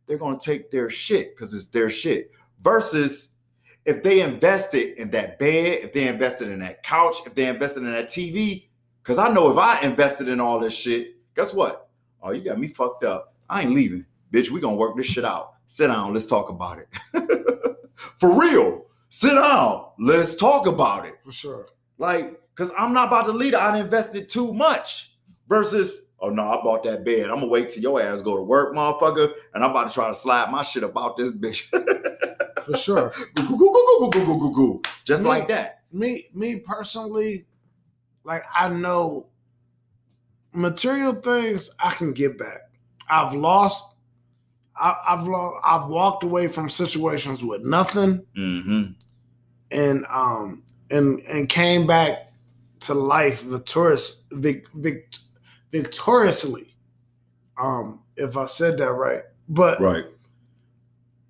they're gonna take their shit because it's their shit. Versus if they invested in that bed, if they invested in that couch, if they invested in that TV, because I know if I invested in all this shit, guess what? Oh, you got me fucked up. I ain't leaving. Bitch, we gonna work this shit out. Sit down, let's talk about it. For real. Sit down. Let's talk about it. For sure. Like, cause I'm not about to lead. I invested too much. Versus, Oh no, I bought that bed. I'm gonna wait till your ass go to work, motherfucker, and I'm about to try to slide my shit about this bitch. For sure. Just like that. Me, me personally, like I know material things I can get back. I've lost. I, have lost. I've walked away from situations with nothing, mm-hmm. and um and and came back to life victorious, vic, vic, victoriously. Um, if I said that right, but Right.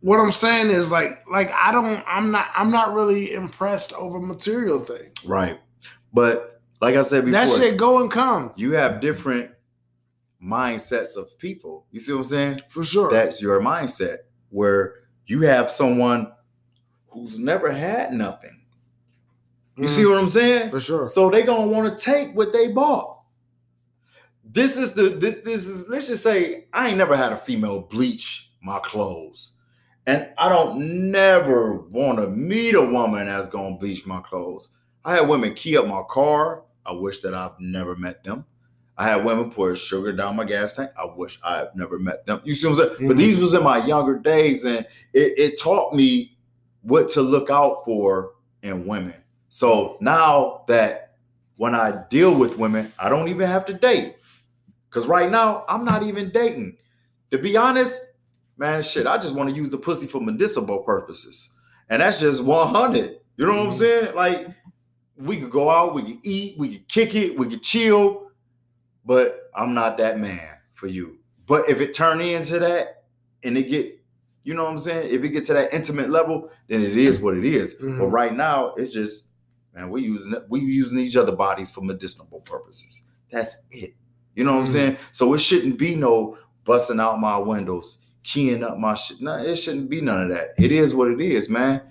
what I'm saying is like like I don't. I'm not. I'm not really impressed over material things. Right. But like I said before, That shit go and come you have different mindsets of people. You see what I'm saying? for sure. That's your mindset where you have someone who's never had nothing. You Mm, see what I'm saying? for sure. So they gonna want to take what they bought. This is the this, this is let's just say I ain't never had a female bleach my clothes. And I don't never want to meet a woman that's gonna bleach my clothes. I had women key up my car. I wish that I've never met them. I had women pour sugar down my gas tank. I wish I have never met them. You see what I'm saying? But Mhm. these was in my younger days, and it, it taught me what to look out for in women. So now that when I deal with women, I don't even have to date. Cause right now I'm not even dating. To be honest, man, shit, I just want to use the pussy for medicinal purposes. And that's just 100. You know what I'm Mhm. saying? Like we could go out, we could eat, we could kick it, we could chill, but I'm not that man for you. But if it turn into that and it get, you know what I'm saying? If it get to that intimate level, then it is what it is. But Mhm. right now, it's just, man, we using it, we using each other bodies for medicinal purposes. That's it. You know what I'm Mhm. saying? So it shouldn't be no busting out my windows, keying up my shit. No, it shouldn't be none of that. It is what it is, man.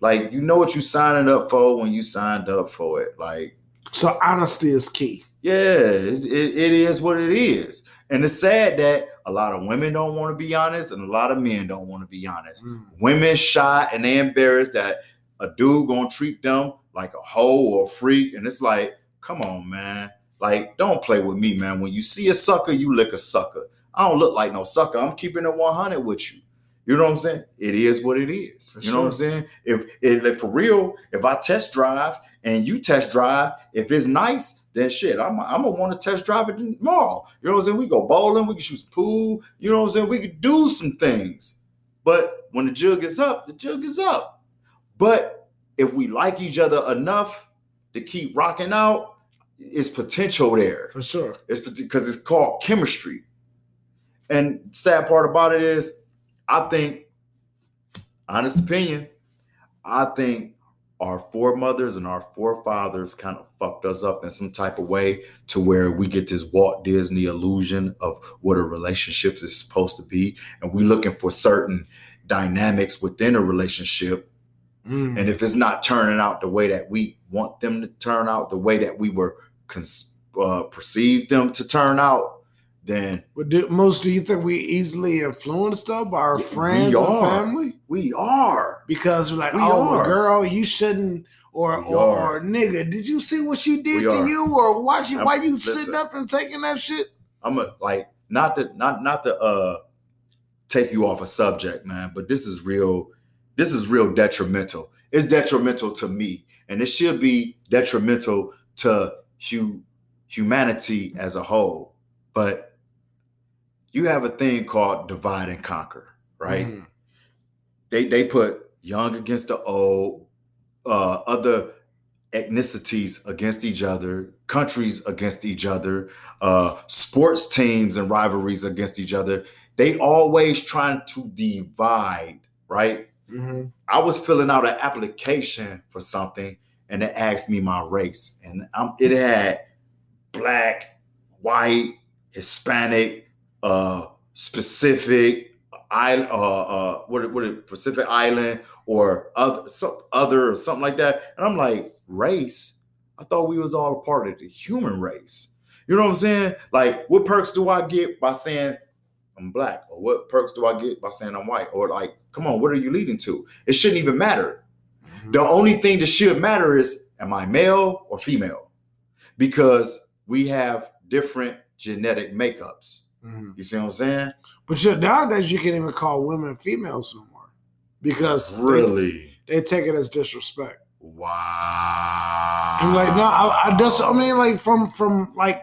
Like you know what you signing up for when you signed up for it. Like So honesty is key. yeah, it, it, it is what it is. And it's sad that a lot of women don't want to be honest and a lot of men don't want to be honest. Women shy and they embarrassed that a dude gonna treat them like a hoe or a freak. And it's like, come on, man. Like, don't play with me, man. When you see a sucker, you lick a sucker. I don't look like no sucker. I'm keeping it 100 with you. You know what I'm saying? It is what it is. For you know what I'm saying? If, if like, for real, if I test drive and you test drive, if it's nice, then shit, I'm, I'm gonna want to test drive it tomorrow. You know what I'm saying? We go bowling, we can shoot some pool. You know what I'm saying? We could do some things. But when the jug is up, the jug is up. But if we like each other enough to keep rocking out, it's potential there. For sure. It's because it's called chemistry. And sad part about it is, I think, honest opinion, I think our foremothers and our forefathers kind of fucked us up in some type of way to where we get this Walt Disney illusion of what a relationship is supposed to be. And we're looking for certain dynamics within a relationship Mm. and if it's not turning out the way that we want them to turn out, the way that we were cons- uh, perceived them to turn out, then But do, most do you think we easily influenced though by our Yeah, friends and family? we are. Because we're like, We oh, well, girl, you shouldn't, or or, or nigga, did you see what she did We to are. you, or it? I'm- Why you listen. sitting up and taking that shit? I'm a, like not to not not to uh take you off a subject, man, but this is real. This is real detrimental. It's detrimental to me, and it should be detrimental to hu- humanity as a whole. But you have a thing called divide and conquer, right? Mm. they they put young against the old, uh, other ethnicities against each other, countries against each other, uh, sports teams and rivalries against each other. They always trying to divide, right? Mm-hmm. I was filling out an application for something, and it asked me my race, and it had black, white, Hispanic, uh, specific, I uh, uh, what what Pacific Island or other some other or something like that, and I'm like race. I thought we was all a part of the human race. You know what I'm saying? Like, what perks do I get by saying I'm black? Or what perks do I get by saying I'm white? Or like, come on, what are you leading to? It shouldn't even matter. Mm-hmm. The only thing that should matter is am I male or female? Because we have different genetic makeups. Mhm. You see what I'm saying? But shit, nowadays you can't even call women females no more because Really? they, take it as disrespect. Wow. I'm like, no, I, I just, I mean, like from from like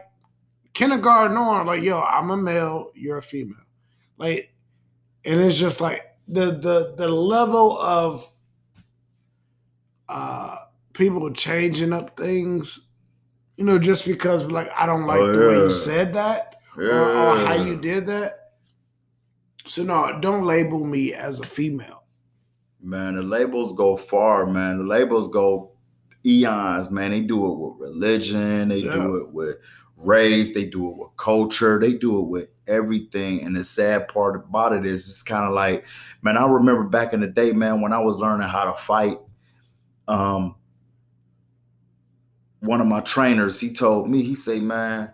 kindergarten on, like, yo, I'm a male, you're a female, like, and it's just like the the the level of uh people changing up things, you know, just because like I don't like Oh, the way you said that or, or how you did that. So no, don't label me as a female. Man, the labels go far, man. The labels go eons, man. They do it with religion, they do it with race, they do it with culture, they do it with everything. And the sad part about it is it's kind of like, man, I remember back in the day, man, when I was learning how to fight, um, one of my trainers, he told me, he say, man,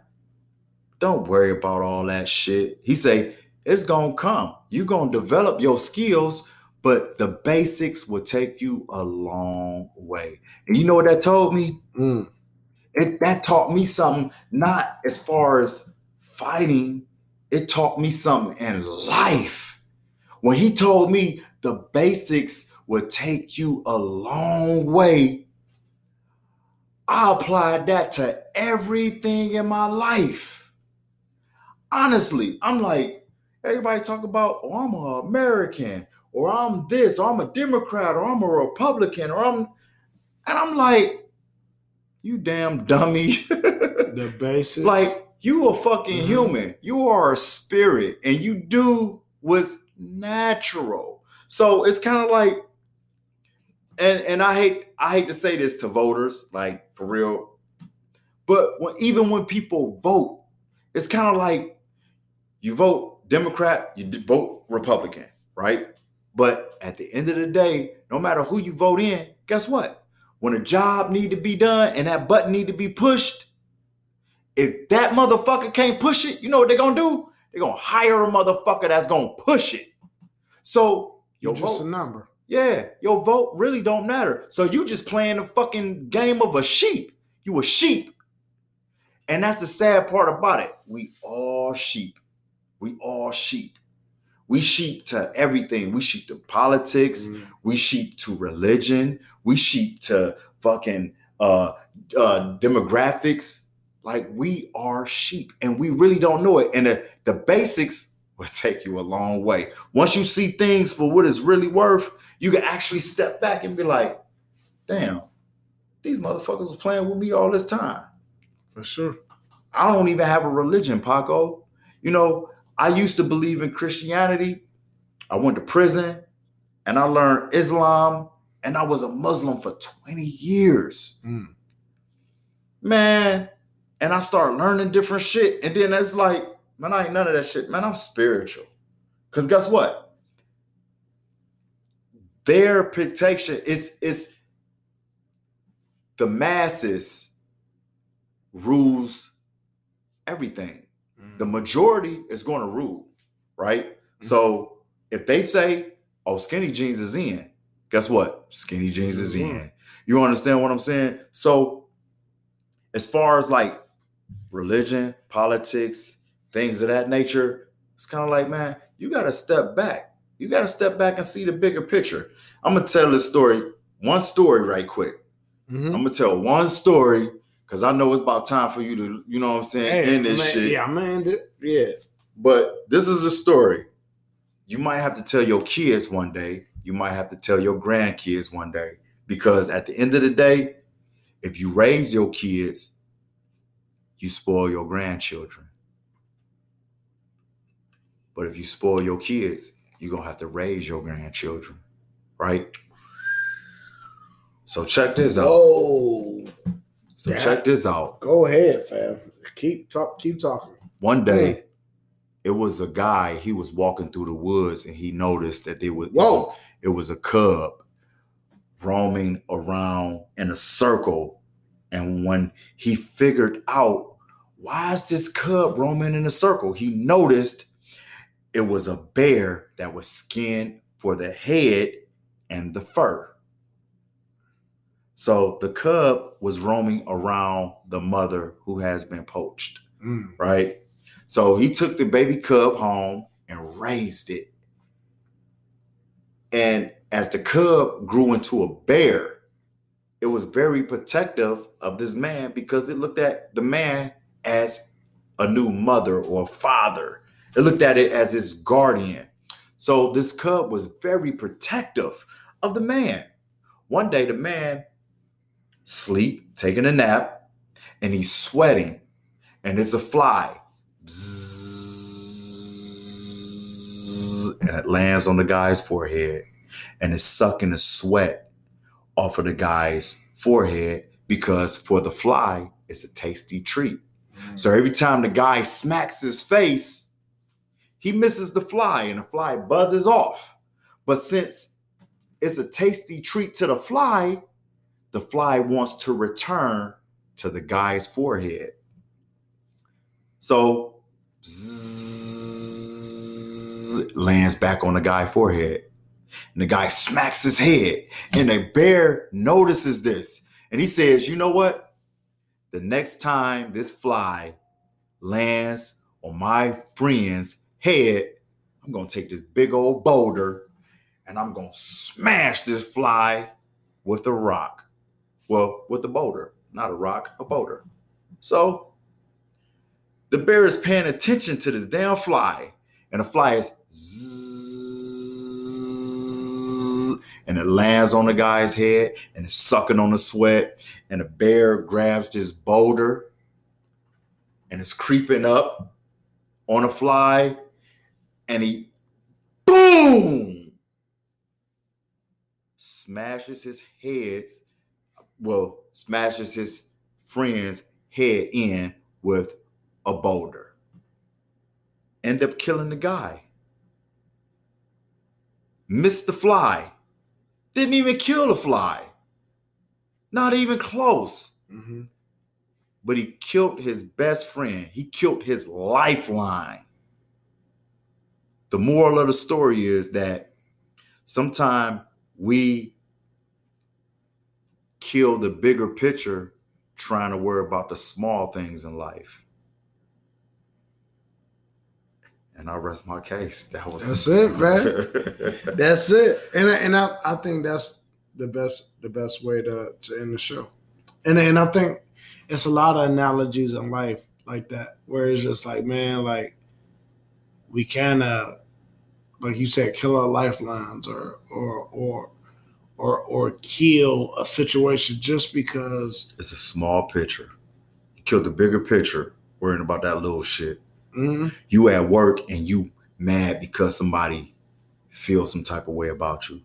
don't worry about all that shit. He say, it's gonna come. you gonna develop your skills, but the basics will take you a long way. And you know what that told me? Mm. It that taught me something, not as far as fighting, it taught me something in life. When he told me the basics would take you a long way, I applied that to everything in my life. Honestly, I'm like, everybody talk about, oh, I'm an American, or I'm this, or I'm a Democrat, or I'm a Republican, or I'm, and I'm like, you damn dummy. The basics, like, you a fucking Mhm. human. You are a spirit, and you do what's natural. So it's kind of like, and and I hate I hate to say this to voters, like for real, but when, even when people vote, it's kind of like you vote Democrat, you vote Republican, right? But at the end of the day, no matter who you vote in, guess what? When a job need to be done and that button need to be pushed, if that motherfucker can't push it, you know what they're gonna do? They're gonna hire a motherfucker that's gonna push it. So you're your just vote, a number. Yeah, your vote really don't matter. So you just playing the fucking game of a sheep. You a sheep. And that's the sad part about it. We all sheep. We all sheep. We sheep to everything. We sheep to politics. Mm. We sheep to religion. We sheep to fucking uh, uh, demographics. Like we are sheep, and we really don't know it. And the, the basics will take you a long way. Once you see things for what it's really worth, you can actually step back and be like, "Damn, these motherfuckers was playing with me all this time." For sure. I don't even have a religion, Paco. You know, I used to believe in Christianity. I went to prison and I learned Islam and I was a Muslim for 20 years. Mm. Man, and I start learning different shit. And then it's like, man, I ain't none of that shit. Man, I'm spiritual. Because guess what? Their protection is is the masses rules everything Mm. the majority is going to rule, right? So if they say, "Oh, skinny jeans is in," guess what? Skinny jeans is in. You understand what I'm saying? So as far as like religion, politics, things of that nature, it's kind of like, man, you got to step back. You got to step back and see the bigger picture. I'm gonna tell this story, one story, right quick. Mhm. I'm gonna tell one story because I know it's about time for you to, you know what I'm saying, Hey, end this man, shit. Yeah, I'm gonna end it. Yeah. But this is a story. You might have to tell your kids one day. You might have to tell your grandkids one day. Because at the end of the day, if you raise your kids, you spoil your grandchildren. But if you spoil your kids, you're gonna have to raise your grandchildren. right? So check this out. Oh, So Yeah. check this out. go ahead, fam. Keep talk. Keep talking. One day, it was a guy. He was walking through the woods, and he noticed that there was, it Whoa. was it was a cub roaming around in a circle. And when he figured out why is this cub roaming in a circle, he noticed it was a bear that was skinned for the head and the fur. So the cub was roaming around the mother who has been poached Mm. right? So he took the baby cub home and raised it. And as the cub grew into a bear, it was very protective of this man because it looked at the man as a new mother or father. It looked at it as its guardian. So this cub was very protective of the man. One day the man sleep, taking a nap, and he's sweating and it's a fly. Bzzz, and it lands on the guy's forehead and it's sucking the sweat off of the guy's forehead because for the fly, it's a tasty treat. Mm. So every time the guy smacks his face, he misses the fly and the fly buzzes off. But since it's a tasty treat to the fly, the fly wants to return to the guy's forehead. So lands back on the guy's forehead. And the guy smacks his head. And the bear notices this. And he says, You know what? The next time this fly lands on my friend's head, I'm going to take this big old boulder and I'm going to smash this fly with a rock. Well, with a boulder, not a rock, a boulder. So the bear is paying attention to this damn fly, and the fly is and it lands on the guy's head and it's sucking on the sweat. And the bear grabs this boulder and it's creeping up on a fly, and he boom smashes his head, well, smashes his friend's head in with a boulder. End up killing the guy. Missed the fly. Didn't even kill the fly. Not even close. hmm But he killed his best friend. He killed his lifeline. The moral of the story is that sometimes we kill the bigger picture trying to worry about the small things in life. And I rest my case. That was That's it, man. That's it, and I- and I, I think that's the best the best way to to end the show, and and I think it's a lot of analogies in life like that where it's just like man, like we kind of like you said, kill our lifelines or or or or or kill a situation just because. it's a small picture. You killed the bigger picture worrying about that little shit. Mhm. You at work and you mad because somebody feels some type of way about you.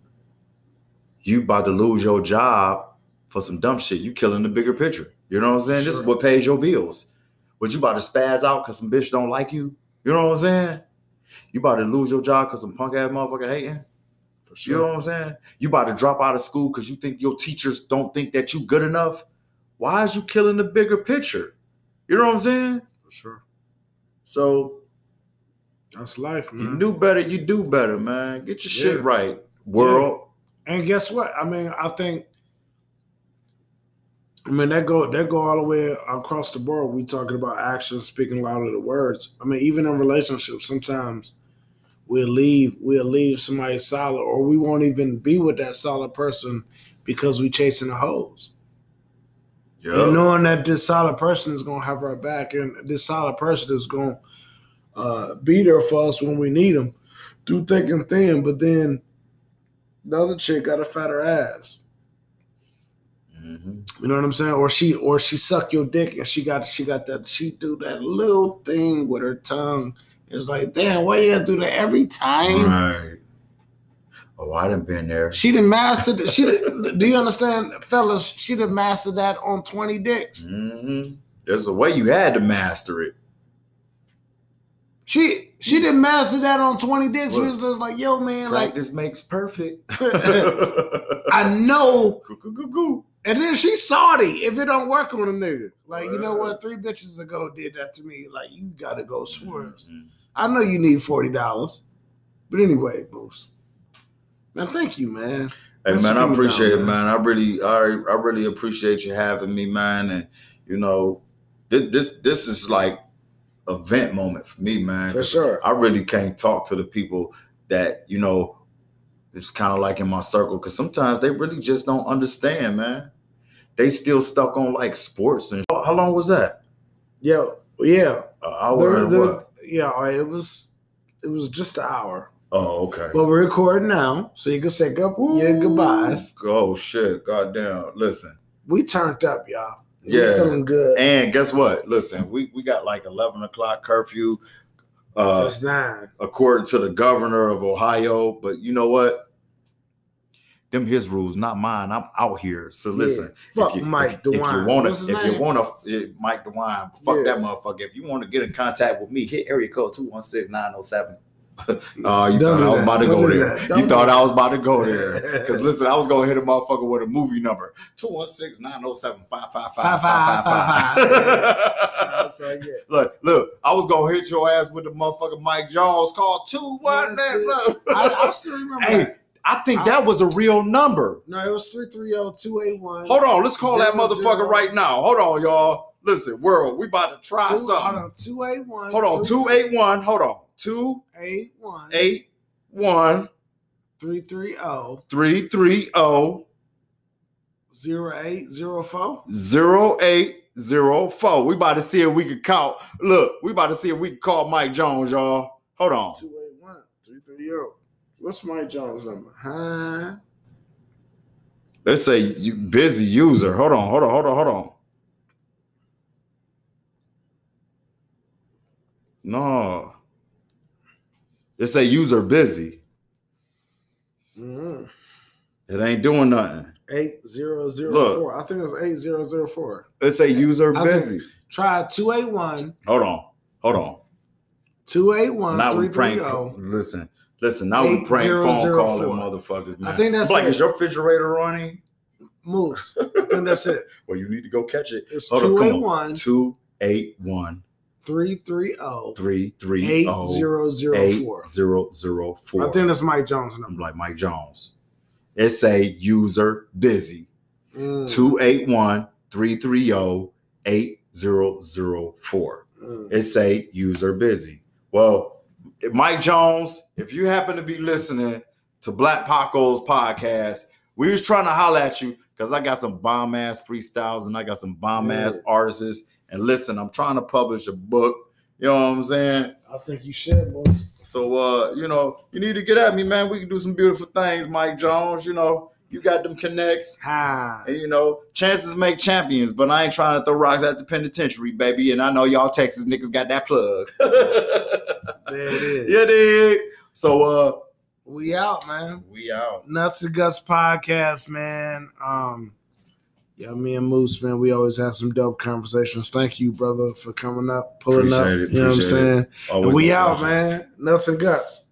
You about to lose your job for some dumb shit. You killing the bigger picture. You know what I'm saying? This is what pays your bills. But you about to spaz out because some bitch don't like you. You know what I'm saying? You about to lose your job because some punk ass motherfucker hating. For You know what I'm saying? You about to drop out of school because you think your teachers don't think that you good enough. Why is you killing the bigger picture? You know what I'm saying? For sure. So That's life, man. you do better, you do better, man. Get your shit right, world. And guess what? I mean, I think. I mean, that go that go all the way across the board. We talking about actions speaking louder than words. I mean, even in relationships, sometimes we'll leave we'll leave somebody solid, or we won't even be with that solid person because we chasing the hoes. Yeah. And knowing that this solid person is gonna have our back, and this solid person is gonna uh, be there for us when we need them through thick and thin. But then the other chick got a fatter ass. Mhm. You know what I'm saying? Or she or she suck your dick and she got she got that she do that little thing with her tongue. It's like, damn, why you gotta do that every time? Right. Oh, I didn't been there. She done mastered. She done, do you understand, fellas? She done mastered that on twenty dicks. hmm There's a way you had to master it. She she didn't master that on twenty dicks. She was just like, yo, man, like this makes perfect. I know. Goo, goo, goo. And then she salty if it don't work on a nigga. Like, you know what? Three bitches ago did that to me. Like, you gotta go swerves. Mhm. I know you need forty dollars, but anyway, Moose. Man, thank you, man. Hey That's man, I appreciate down, it, man. I really, I, I really appreciate you having me, man. And you know, this, this, this is like a vent moment for me, man. For sure. I really can't talk to the people that you know. It's kind of like in my circle because sometimes they really just don't understand, man. They still stuck on like sports and how long was that? Yeah, yeah. An hour The- and the- what? yeah, it was it was just an hour. Oh, okay. But we're recording now, so you can say good, yeah, goodbyes. Oh shit! Goddamn! Listen, We turned up, y'all. We Yeah. feeling good. and guess what? Listen, we we got like eleven o'clock curfew, uh, It's nine. according to the governor of Ohio. But you know what? Them his rules, not mine. I'm out here. So listen, Yeah. Fuck if you, Mike if, if you wanna, his if you want to, Mike DeWine, fuck Yeah. that motherfucker. If you want to get in contact with me, hit area code 216-907. Oh, you Don't thought I was that. about to Don't go there. that. You thought I was about to go there. Because listen, I was going to hit a motherfucker with a movie number 216 That's all I get. Look, look, I was going to hit your ass with the motherfucker Mike Jones called 2 1 That's it. I, I still remember. Hey, that. I think that was a real number. No, it was 330-281. Hold on, let's call that motherfucker right now. Hold on, y'all. Listen, world, we about to try Two, hold on, 281. Hold on, 281. Hold on. 281. 281 330 330 0804. 0804. We about to see if we can call. Look, we about to see if we can call Mike Jones, y'all. Hold on. 281 330. What's Mike Jones' number? Huh? Let's say you busy user. Hold on, hold on, hold on, hold on. No. It say user busy. Mm-hmm. It ain't doing nothing. 8004. I think it's 8004. It say user I busy. Try 281 Hold on. Hold on. 281 now we prank. 330. Listen, listen. Now we prank phone calling motherfuckers, man. I think that's like, it. is your refrigerator running? Moose. I think that's it. Well, you need to go catch it. It's Hold on, come on. 281 Two eight one 330 three three oh 8004. eight zero zero four. I think that's Mike Jones' number. I'm like Mike Jones. It's a user busy. Mm, 281 330 8004. mm. It say user busy. Well, Mike Jones, if you happen to be listening to Black Paco's podcast, we was trying to holler at you because I got some bomb ass freestyles and I got some bomb ass Yeah. artists. And listen, I'm trying to publish a book. You know what I'm saying? I think you should. So uh, you know, you need to get at me, man. We can do some beautiful things, Mike Jones. You know, you got them connects. Ha. And you know, chances make champions, but I ain't trying to throw rocks at the penitentiary, baby. And I know y'all Texas niggas got that plug. There it is. yeah, dig. So uh We out, man. we out. Nuts and Guts podcast, man. Um, yeah, me and Moose, man, we always have some dope conversations. Thank you, brother, for coming up, pulling Appreciate up. it, You know what I'm saying? And we out, pleasure. man. Nuts and Guts.